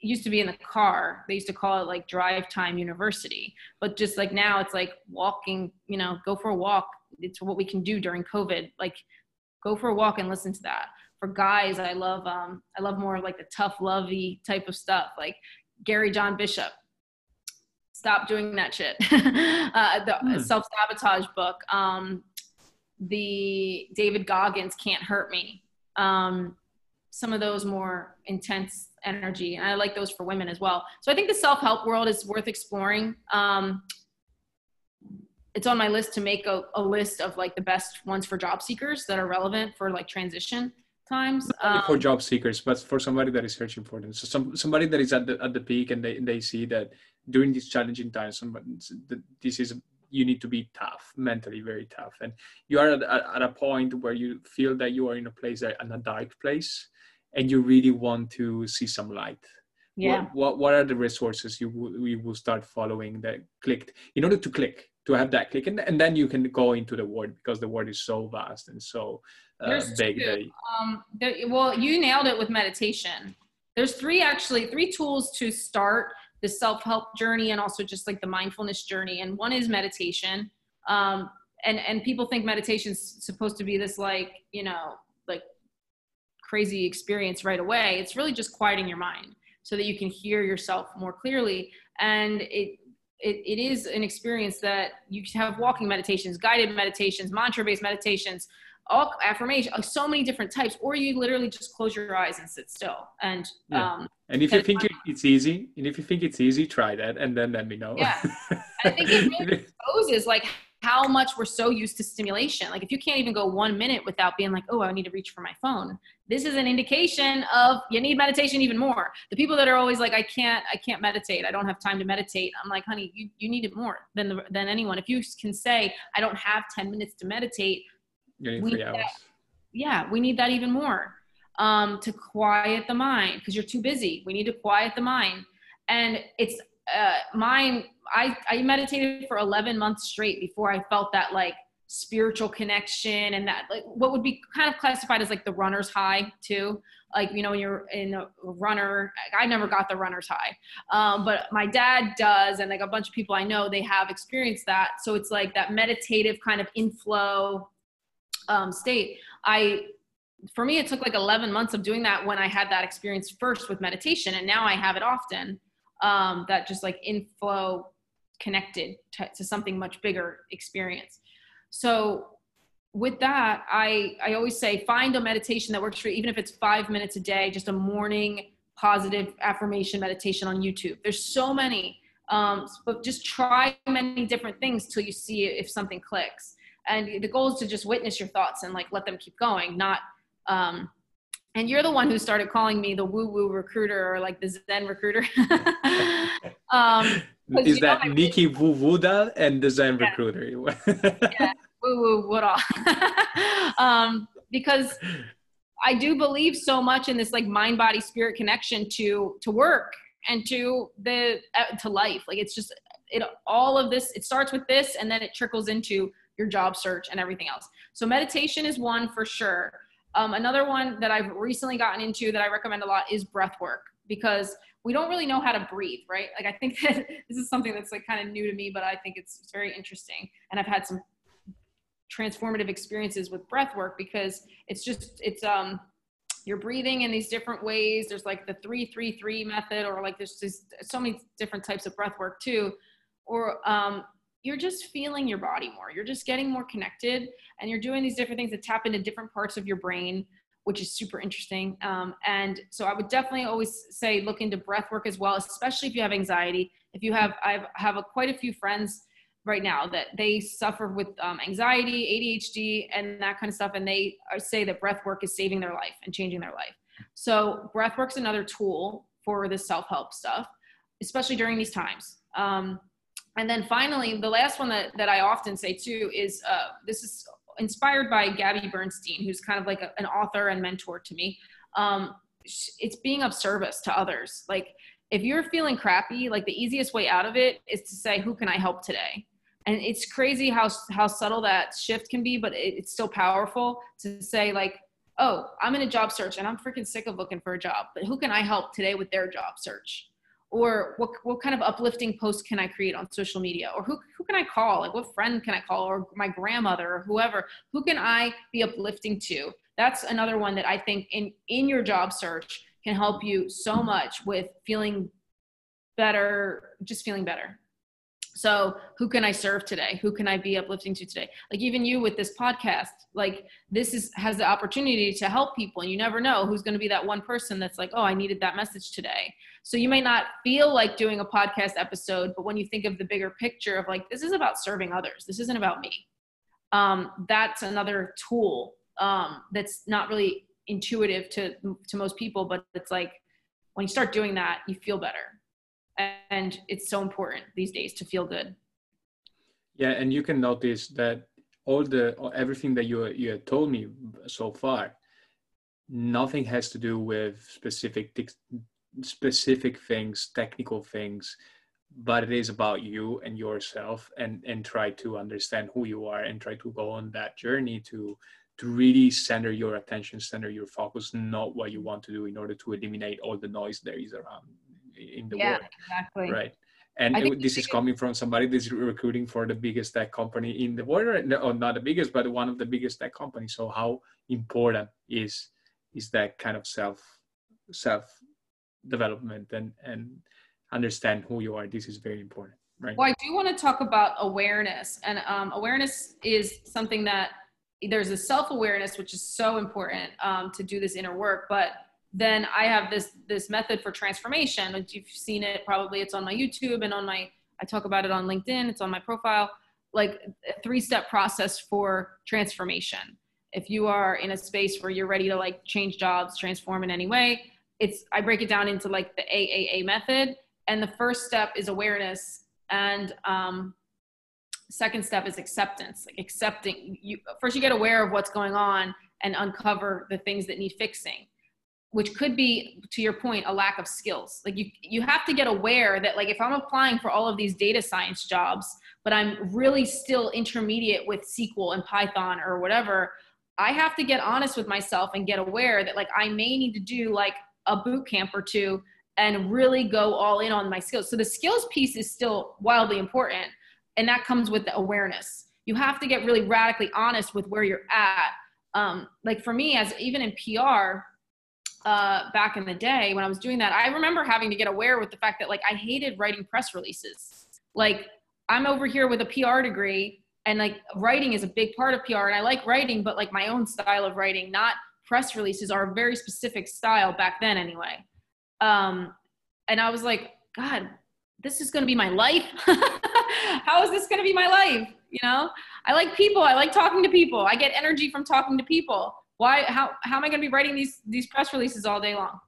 used to be in the car. They used to call it like drive time university. But just like now it's like walking you know go for a walk. It's what we can do during covid. Like go for a walk and listen to that. For guys i love um i love more like the tough lovey type of stuff. Like gary john bishop stop doing that shit. [laughs] Uh, the Hmm. self-sabotage book um the david goggins can't hurt me. Um some of those more intense energy and i like those for women as well. So i think the self-help world is worth exploring. Um, it's on my list to make a, a list of like the best ones for job seekers that are relevant for like transition times. Only for Um, job seekers, but for somebody that is searching for them. So some somebody that is at the at the peak and they they see that during these challenging times, this is you need to be tough, mentally very tough, and you are at, at, a point where you feel that you are in a place that in a dark place, and you really want to see some light. yeah What, what what are the resources you will you will start following that clicked in order to click to have that click and, and then you can go into the word because the word is so vast and so uh, big that Um, there, well, you nailed it with meditation. There's three actually three tools to start the self help journey and also just like the mindfulness journey. And one is meditation. Um, and and people think meditation's supposed to be this like you know like crazy experience right away. It's really just quieting your mind so that you can hear yourself more clearly. And it it, it is an experience that you can have walking meditations, guided meditations, mantra based meditations, all affirmation, uh, so many different types, or you literally just close your eyes and sit still. And Yeah. um, And if you think it- it's easy, and if you think it's easy, try that, and then let me know. Yeah. [laughs] I think it really [laughs] exposes like how much we're so used to stimulation. Like if you can't even go one minute without being like, oh, I need to reach for my phone. This is an indication of you need meditation even more. The people that are always like, I can't, I can't meditate. I don't have time to meditate. I'm like, honey, you, you need it more than the, than anyone. If you can say, I don't have 10 minutes to meditate, we need hours. that. yeah, we need that even more um, to quiet the mind because you're too busy. We need to quiet the mind. And it's uh, mine. I, I meditated for 11 months straight before I felt that like spiritual connection and that like what would be kind of classified as like the runner's high too. Like, you know, when you're in a runner, I never got the runner's high. Um, but my dad does. And like a bunch of people I know, they have experienced that. So it's like that meditative kind of inflow um, state. I for me, it took like 11 months of doing that when I had that experience first with meditation, and now I have it often. Um, that just like inflow connected to, to something much bigger experience. So with that, I I always say find a meditation that works for you, even if it's five minutes a day, just a morning positive affirmation meditation on YouTube. There's so many, um, but just try many different things till you see if something clicks. And the goal is to just witness your thoughts and like let them keep going, not um, and you're the one who started calling me the woo woo recruiter or like the Zen recruiter. [laughs] um, Is that Nikki Vuvuda and the Zen Yeah. recruiter? [laughs] woo woo what [laughs] all? um, because I do believe so much in this like mind body spirit connection to to work and to the uh, to life. Like it's just it all of this. It starts with this and then it trickles into your job search and everything else. So meditation is one for sure. Um, another one that I've recently gotten into that I recommend a lot is breath work because we don't really know how to breathe, right? Like I think [laughs] that this is something that's like kind of new to me, but I think it's, it's very interesting. And I've had some transformative experiences with breath work because it's just it's um you're breathing in these different ways. There's like the three three three method, or like there's just so many different types of breath work too. Or um, you're just feeling your body more. You're just getting more connected, and you're doing these different things that tap into different parts of your brain, which is super interesting. Um, and so I would definitely always say look into breath work as well, especially if you have anxiety. If you have, I have a, quite a few friends right now that they suffer with um, anxiety, ADHD, and that kind of stuff, and they are, say that breath work is saving their life and changing their life. So breath work's another tool for the self-help stuff, especially during these times. Um, and then finally, the last one that, that I often say too is uh, this is inspired by Gabby Bernstein, who's kind of like a, an author and mentor to me. Um, it's being of service to others. Like if you're feeling crappy, like the easiest way out of it is to say, "Who can I help today?" And it's crazy how how subtle that shift can be, but it, it's still powerful to say like, "Oh, I'm in a job search and I'm freaking sick of looking for a job, but who can I help today with their job search?" Or what, what kind of uplifting post can I create on social media? Or who, who can I call? Like what friend can I call? Or my grandmother or whoever, who can I be uplifting to? That's another one that I think in, in your job search can help you so much with feeling better, just feeling better. So who can I serve today? Who can I be uplifting to today? Like even you with this podcast, like this is has the opportunity to help people and you never know who's going to be that one person that's like, "Oh, I needed that message today." So you may not feel like doing a podcast episode, but when you think of the bigger picture of like this is about serving others. This isn't about me. Um, that's another tool um, that's not really intuitive to to most people, but it's like when you start doing that, you feel better and it's so important these days to feel good. Yeah and you can notice that all the everything that you you had told me so far nothing has to do with specific specific things technical things but it is about you and yourself and and try to understand who you are and try to go on that journey to to really center your attention center your focus not what you want to do in order to eliminate all the noise there is around in the yeah, world exactly. right and it- this is coming from somebody that's recruiting for the biggest tech company in the world or no, or not the biggest but one of the biggest tech companies so how important is is that kind of self self development and and understand who you are this is very important right Well, I do want to talk about awareness, and um, awareness is something that there's a self awareness, which is so important um, to do this inner work. But then I have this this method for transformation. You've seen it probably. It's on my YouTube and on my. I talk about it on LinkedIn. It's on my profile. like a three step process for transformation. If you are in a space where you're ready to like change jobs, transform in any way, it's I break it down into like the AAA method. And the first step is awareness, and um, second step is acceptance. Like accepting you first, you get aware of what's going on and uncover the things that need fixing which could be to your point a lack of skills. Like you you have to get aware that like if i'm applying for all of these data science jobs but i'm really still intermediate with sql and python or whatever i have to get honest with myself and get aware that like i may need to do like a boot camp or two and really go all in on my skills. So the skills piece is still wildly important and that comes with the awareness. You have to get really radically honest with where you're at. Um, like for me as even in pr uh, back in the day when I was doing that, I remember having to get aware with the fact that like I hated writing press releases. Like I'm over here with a PR degree and like writing is a big part of PR and I like writing, but like my own style of writing, not press releases are a very specific style back then anyway. Um, and I was like, God, this is going to be my life. [laughs] How is this going to be my life? You know, I like people. I like talking to people. I get energy from talking to people why how, how am i going to be writing these these press releases all day long?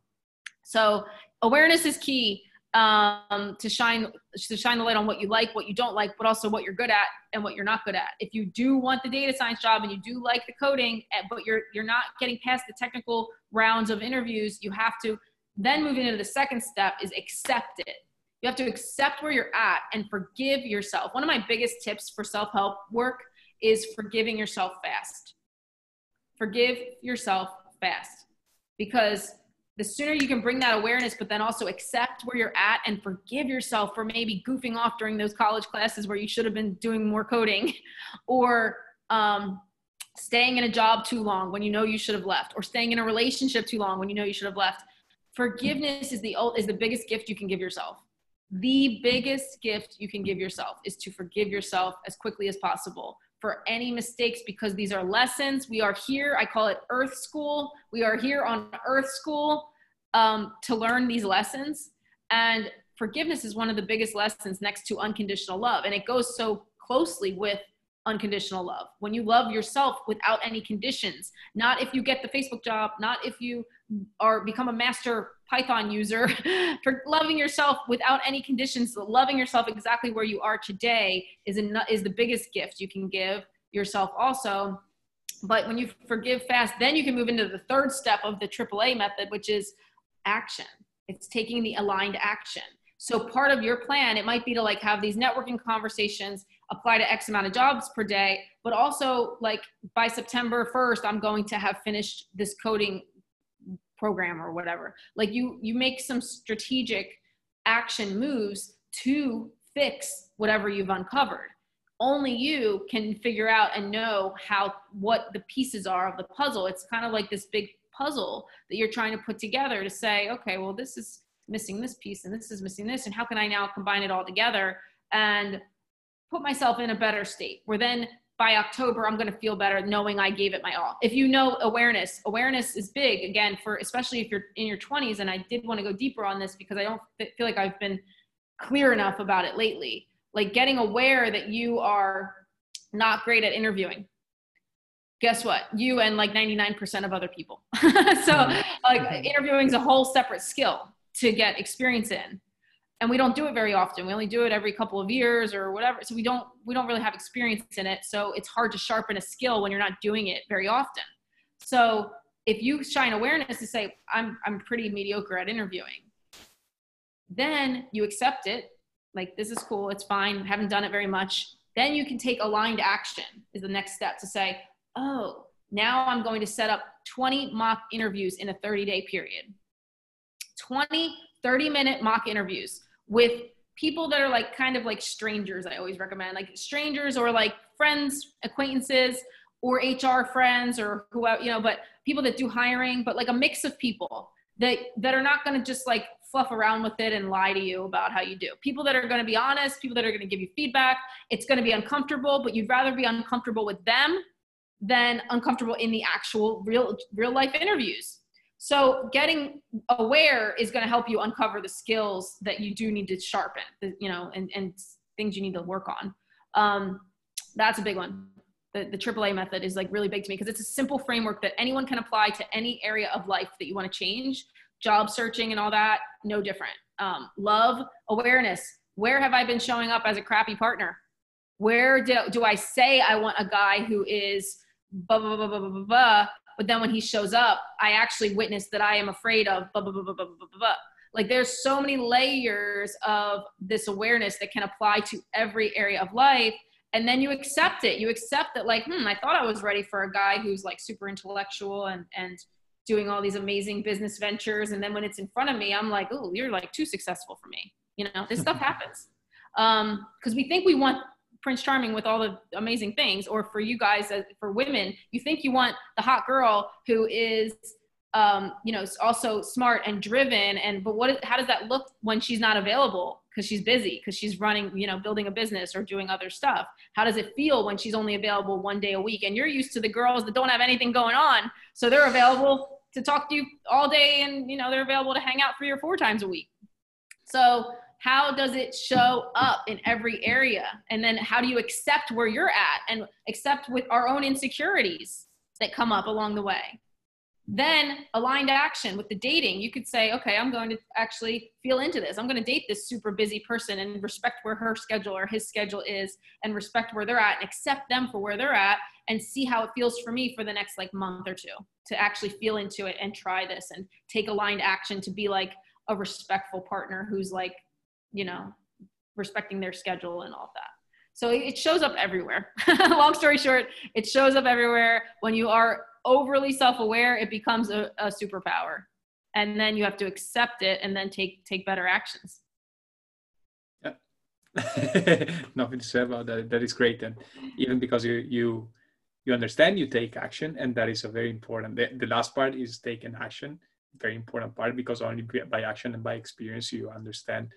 So awareness is key um, to shine to shine the light on what you like what you don't like but also what you're good at and what you're not good at. If you do want the data science job and you do like the coding eh, but you're you're not getting past the technical rounds of interviews you have to then moving into the second step is accept it. You have to accept where you're at and forgive yourself. One of my biggest tips for self-help work is forgiving yourself fast forgive yourself fast because the sooner you can bring that awareness, but then also accept where you're at and forgive yourself for maybe goofing off during those college classes where you should have been doing more coding [laughs] or um, staying in a job too long when you know you should have left or staying in a relationship too long when you know you should have left. Forgiveness is the, is the biggest gift you can give yourself. The biggest gift you can give yourself is to forgive yourself as quickly as possible for any mistakes because these are lessons. We are here, I call it Earth School. We are here on Earth School um, to learn these lessons. And forgiveness is one of the biggest lessons next to unconditional love. And it goes so closely with unconditional love. When you love yourself without any conditions, not if you get the Facebook job, not if you are become a master Python user, [laughs] for loving yourself without any conditions, loving yourself exactly where you are today is is the biggest gift you can give yourself also. But when you forgive fast, then you can move into the third step of the AAA method, which is action. It's taking the aligned action. So part of your plan, it might be to like have these networking conversations, apply to X amount of jobs per day, but also like by September 1st, I'm going to have finished this coding program or whatever. Like you you make some strategic action moves to fix whatever you've uncovered. Only you can figure out and know how what the pieces are of the puzzle. It's kind of like this big puzzle that you're trying to put together to say, okay, well this is missing this piece and this is missing this and how can i now combine it all together and put myself in a better state where then by october i'm going to feel better knowing i gave it my all. If you know awareness awareness is big again for especially if you're in your 20s and i did want to go deeper on this because i don't feel like i've been clear enough about it lately. Like getting aware that you are not great at interviewing. Guess what? You and like 99% of other people. [laughs] So mm-hmm. like interviewing is a whole separate skill to get experience in and we don't do it very often. We only do it every couple of years or whatever. So we don't we don't really have experience in it. So it's hard to sharpen a skill when you're not doing it very often. So if you shine awareness to say i'm i'm pretty mediocre at interviewing then you accept it. Like this is cool. It's fine. Haven't done it very much. Then you can take aligned action is the next step to say oh now i'm going to set up 20 mock interviews in a 30 day period. 20, 30 minute mock interviews with people that are like kind of like strangers. I always recommend like strangers or like friends, acquaintances, or HR friends or whoever, you know, but people that do hiring, but like a mix of people that that are not going to just like fluff around with it and lie to you about how you do. People that are going to be honest, people that are going to give you feedback. It's going to be uncomfortable, but you'd rather be uncomfortable with them than uncomfortable in the actual real real life interviews. So getting aware is going to help you uncover the skills that you do need to sharpen, you know, and, and things you need to work on. Um, That's a big one. The, the AAA method is like really big to me because it's a simple framework that anyone can apply to any area of life that you want to change. Job searching and all that, no different. Um, love, awareness. Where have I been showing up as a crappy partner? Where do, do I say I want a guy who is blah, blah, blah, blah, blah, blah, blah, but then when he shows up, I actually witness that I am afraid of blah, blah, blah, blah, blah, blah, blah. Like there's so many layers of this awareness that can apply to every area of life. And then you accept it. You accept that like, hmm, I thought I was ready for a guy who's like super intellectual and, and doing all these amazing business ventures. And then when it's in front of me, I'm like, oh, you're like too successful for me. You know, this stuff [laughs] happens. Um, cause we think we want Prince Charming with all the amazing things, or for you guys, uh, for women, you think you want the hot girl who is, um, you know, also smart and driven. And but what? How does that look when she's not available because she's busy because she's running, you know, building a business or doing other stuff? How does it feel when she's only available one day a week? And you're used to the girls that don't have anything going on, so they're available to talk to you all day, and you know, they're available to hang out three or four times a week. So how does it show up in every area? And then how do you accept where you're at and accept with our own insecurities that come up along the way? Then aligned action with the dating. You could say okay i'm going to actually feel into this. I'm going to date this super busy person and respect where her schedule or his schedule is and respect where they're at and accept them for where they're at and see how it feels for me for the next like month or two to actually feel into it and try this and take aligned action to be like a respectful partner who's like you know, respecting their schedule and all of that. So it shows up everywhere. [laughs] Long story short, it shows up everywhere. When you are overly self-aware, it becomes a, a superpower. And then you have to accept it and then take take better actions. Yeah. [laughs] Nothing to say about that. That is great. And even because you you you understand you take action and that is a very important the, the last part is taking action very important part because only by action and by experience you understand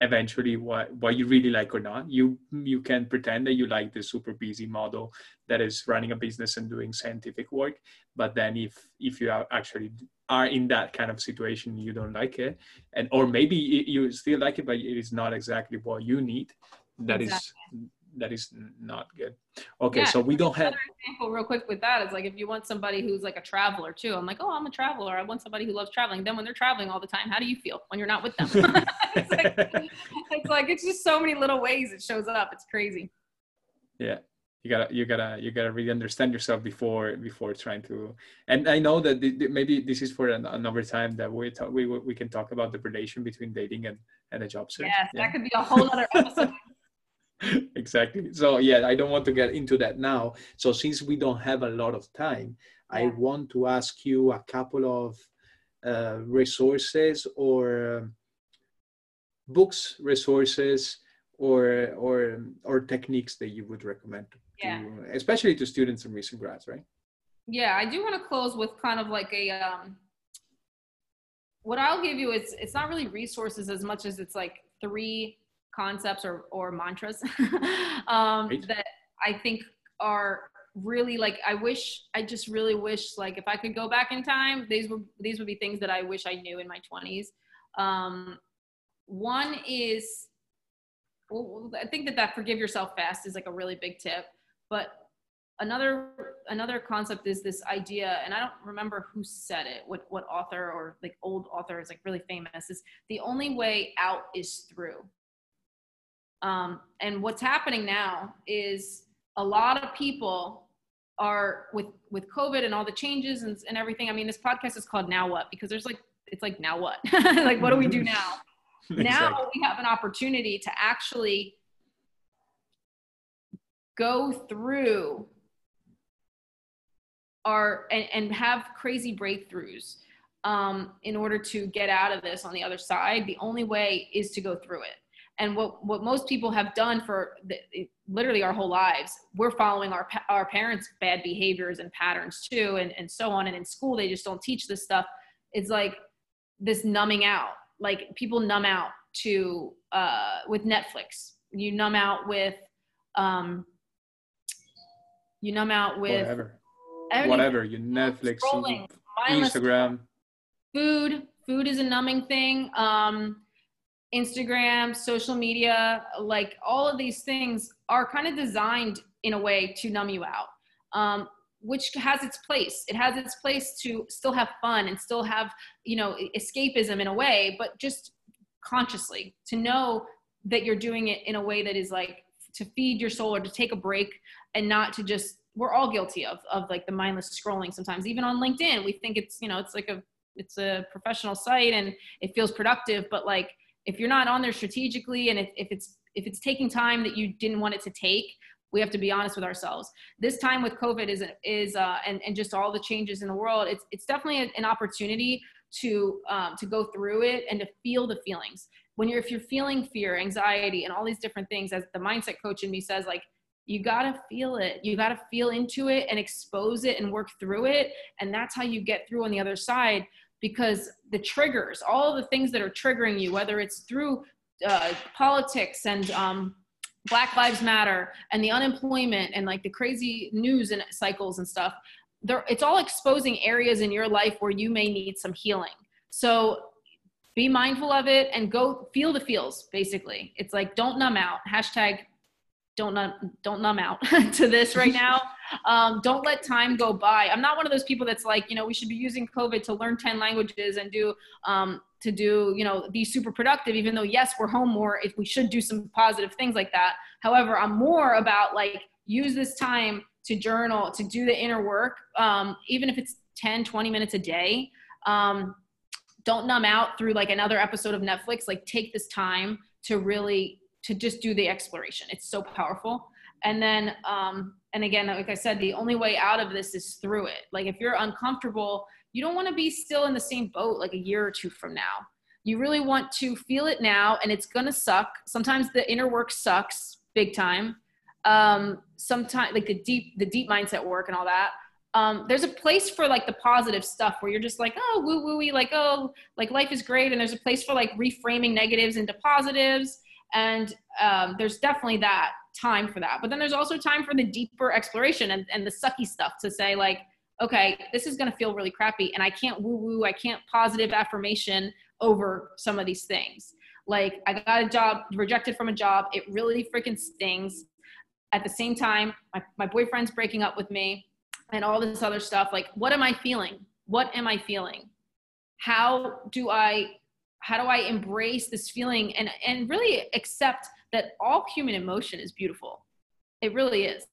eventually what what you really like or not. You you can pretend that you like the super busy model that is running a business and doing scientific work but then if if you are actually are in that kind of situation you don't like it. And or maybe you still like it but it is not exactly what you need. That exactly. is that is not good. Okay, yeah, so we don't have. Another example, real quick, with that is like if you want somebody who's like a traveler too. I'm like, oh, I'm a traveler. I want somebody who loves traveling. Then when they're traveling all the time, how do you feel when you're not with them? [laughs] it's, like, [laughs] it's like it's just so many little ways it shows up. It's crazy. Yeah, you gotta you gotta you gotta really understand yourself before before trying to and i know that maybe this is for an, another time that we talk we, we can talk about the relation between dating and and a job search yes yeah. that could be a whole other episode [laughs] [laughs] exactly. So yeah i don't want to get into that now. So since we don't have a lot of time yeah. i want to ask you a couple of uh, resources or um, books resources or or or techniques that you would recommend to, especially to students and recent grads right? Yeah i do want to close with kind of like a um what i'll give you is it's not really resources as much as it's like three concepts or, or mantras [laughs] um, that I think are really like I wish I just really wish like if I could go back in time these would these would be things that I wish I knew in my 20s um, one is well, I think that that forgive yourself fast is like a really big tip but another another concept is this idea and I don't remember who said it what what author or like old author is like really famous is the only way out is through um, and what's happening now is a lot of people are with with COVID and all the changes and, and everything. I mean, this podcast is called Now What because there's like it's like now what? [laughs] like what do we do now? [laughs] exactly. Now we have an opportunity to actually go through our and, and have crazy breakthroughs um, in order to get out of this on the other side. The only way is to go through it and what what most people have done for the, literally our whole lives we're following our our parents bad behaviors and patterns too and, and so on. And in school they just don't teach this stuff. It's like this numbing out. Like people numb out to uh, with netflix. You numb out with um, you numb out with whatever. whatever. You netflix Scrolling, instagram. food. Food is a numbing thing. Um, Instagram, social media, like all of these things are kind of designed in a way to numb you out. Um, which has its place. It has its place to still have fun and still have, you know, escapism in a way, but just consciously to know that you're doing it in a way that is like to feed your soul or to take a break and not to just we're all guilty of of like the mindless scrolling sometimes even on linkedin we think it's you know it's like a it's a professional site and it feels productive but like if you're not on there strategically and if, if it's if it's taking time that you didn't want it to take we have to be honest with ourselves. This time with covid is is uh, and, and just all the changes in the world it's it's definitely an opportunity to um, to go through it and to feel the feelings. When you're if you're feeling fear anxiety and all these different things as the mindset coach in me says like you got to feel it. You got to feel into it and expose it and work through it. And that's how you get through on the other side because the triggers all the things that are triggering you whether it's through uh, politics and um, black lives matter and the unemployment and like the crazy news and cycles and stuff it's all exposing areas in your life where you may need some healing. So be mindful of it and go feel the feels basically. It's like don't numb out. Hashtag don't numb, don't numb out [laughs] to this right now. Um, don't let time go by. I'm not one of those people that's like you know we should be using covid to learn 10 languages and do um, to do you know be super productive even though yes we're home more if we should do some positive things like that. However i'm more about like use this time to journal to do the inner work um, even if it's 10 20 minutes a day. Um, don't numb out through like another episode of netflix. Like take this time to really to just do the exploration. It's so powerful. And then um, and again like i said the only way out of this is through it. Like if you're uncomfortable you don't want to be still in the same boat like a year or two from now. You really want to feel it now and it's gonna suck. Sometimes the inner work sucks big time. Um sometimes like the deep the deep mindset work and all that. Um, there's a place for like the positive stuff where you're just like, oh, woo woo like, oh, like life is great. And there's a place for like reframing negatives into positives. And um, there's definitely that time for that. But then there's also time for the deeper exploration and, and the sucky stuff to say, like, okay, this is going to feel really crappy. And I can't woo woo, I can't positive affirmation over some of these things. Like, I got a job, rejected from a job. It really freaking stings. At the same time, my, my boyfriend's breaking up with me and all this other stuff. Like, what am I feeling? What am I feeling? How do I how do I embrace this feeling and and really accept that all human emotion is beautiful. It really is.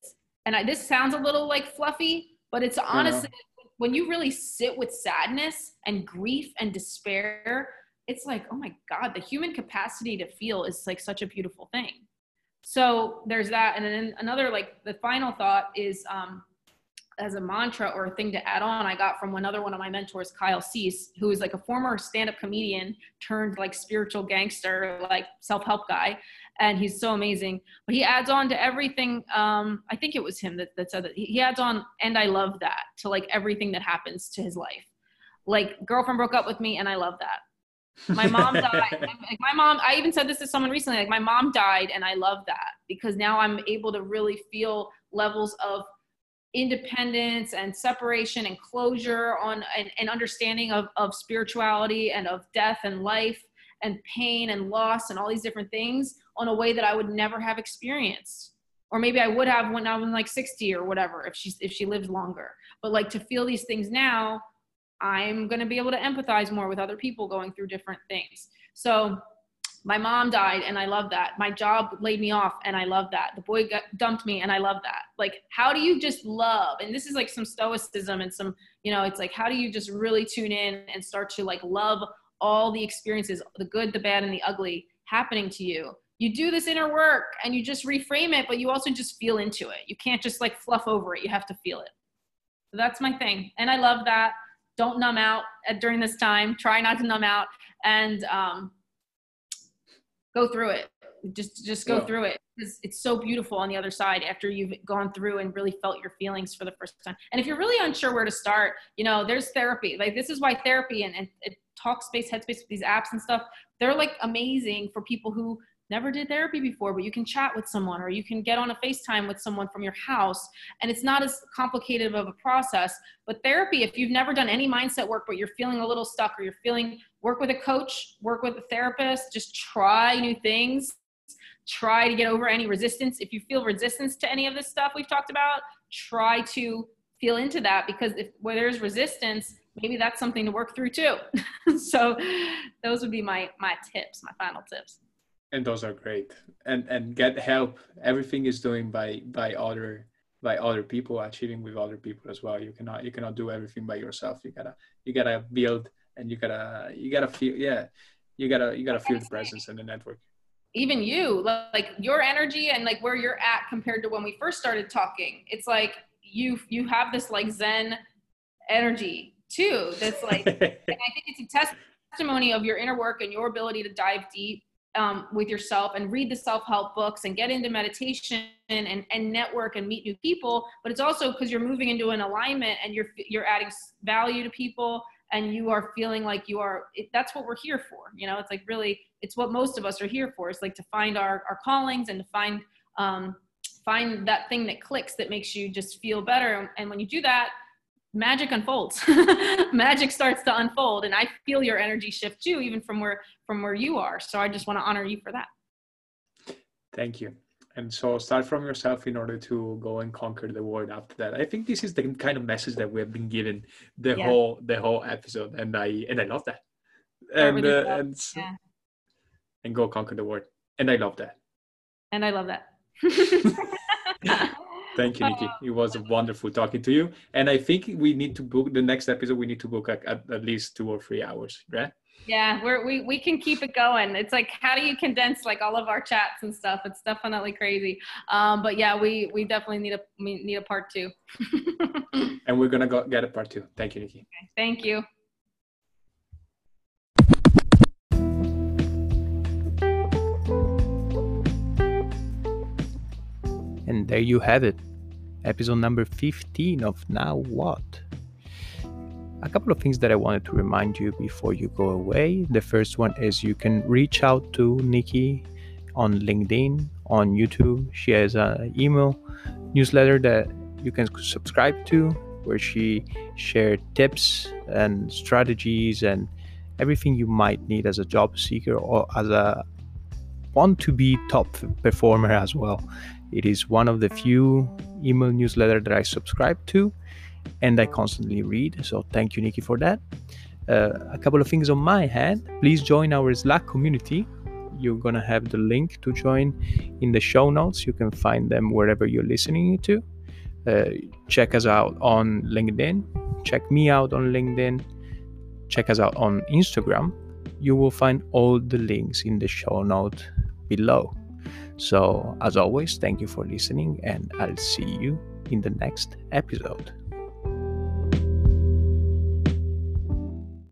And I, this sounds a little like fluffy, but it's honestly yeah. when you really sit with sadness and grief and despair, it's like, oh my God, the human capacity to feel is like such a beautiful thing. So there's that. And then another, like the final thought is um, as a mantra or a thing to add on, I got from another one of my mentors, Kyle Cease, who is like a former stand-up comedian turned like spiritual gangster, like self-help guy, and he's so amazing. But he adds on to everything. Um, I think it was him that, that said that he, he adds on, and I love that to like everything that happens to his life. Like girlfriend broke up with me, and I love that. My mom [laughs] died. like my mom, I even said this to someone recently. Like my mom died, and I love that because now I'm able to really feel levels of independence and separation and closure on an, an understanding of, of spirituality and of death and life and pain and loss and all these different things on a way that I would never have experienced. Or maybe I would have when I was like 60 or whatever if she's if she lived longer. But like to feel these things now, I'm gonna be able to empathize more with other people going through different things. So my mom died and i love that. My job laid me off and i love that. The boy got, dumped me and i love that. Like how do you just love? And this is like some stoicism and some you know it's like how do you just really tune in and start to like love all the experiences the good the bad and the ugly happening to you? You do this inner work and you just reframe it but you also just feel into it. You can't just like fluff over it. You have to feel it. So that's my thing. And i love that. Don't numb out during this time. Try not to numb out. And um, go through it just just go yeah. through it because it's so beautiful on the other side after you've gone through and really felt your feelings for the first time and if you're really unsure where to start you know there's therapy like this is why therapy and, and, and talkspace headspace these apps and stuff they're like amazing for people who never did therapy before, but you can chat with someone or you can get on a FaceTime with someone from your house. And it's not as complicated of a process. But therapy, if you've never done any mindset work, but you're feeling a little stuck or you're feeling, work with a coach, work with a therapist, just try new things. try to get over any resistance. If you feel resistance to any of this stuff we've talked about, try to feel into that because if where there's resistance, maybe that's something to work through too. [laughs] so those would be my my tips, my final tips. And those are great. And and get help. Everything is doing by by other by other people, achieving with other people as well. You cannot you cannot do everything by yourself. You gotta you gotta build and you gotta you gotta feel yeah you gotta you gotta feel the presence in the network. Even you like your energy and like where you're at compared to when we first started talking it's like you you have this like zen energy too that's like [laughs] and i think it's a testimony of your inner work and your ability to dive deep um, with yourself and read the self-help books and get into meditation and, and network and meet new people but it's also because you're moving into an alignment and you're you're adding value to people and you are feeling like you are it, that's what we're here for you know? It's like really it's what most of us are here for it's like to find our, our callings and to find um, find that thing that clicks that makes you just feel better. And when you do that magic unfolds. [laughs] Magic starts to unfold and i feel your energy shift too even from where from where you are. So i just want to honor you for that. Thank you and so start from yourself in order to go and conquer the world after that. I think this is the kind of message that we have been given the yeah. whole the whole episode. And i and i love that. And really uh, and, yeah. and go conquer the world. And i love that. And i love that. [laughs] Thank you nikki. It was wonderful talking to you. And i think we need to book the next episode we need to book at, at least two or three hours right yeah, we're, we we can keep it going. It's like how do you condense like all of our chats and stuff? It's definitely crazy. Um, but yeah, we we definitely need a we need a part two. [laughs] and we're gonna go get a part two. Thank you, Nikki. Okay, thank you. And there you have it. Episode number 15 of Now What? A couple of things that I wanted to remind you before you go away. The first one is you can reach out to Nikki on LinkedIn, on YouTube. She has an email newsletter that you can subscribe to where she shared tips and strategies and everything you might need as a job seeker or as a want to be top performer as well. It is one of the few email newsletter that I subscribe to and I constantly read. So thank you, Nikki, for that. Uh, a couple of things on my hand. Please join our Slack community. You're gonna have the link to join in the show notes. You can find them wherever you're listening to. Uh, check us out on LinkedIn. Check me out on LinkedIn. Check us out on Instagram. You will find all the links in the show note below. So, as always, thank you for listening, and I'll see you in the next episode.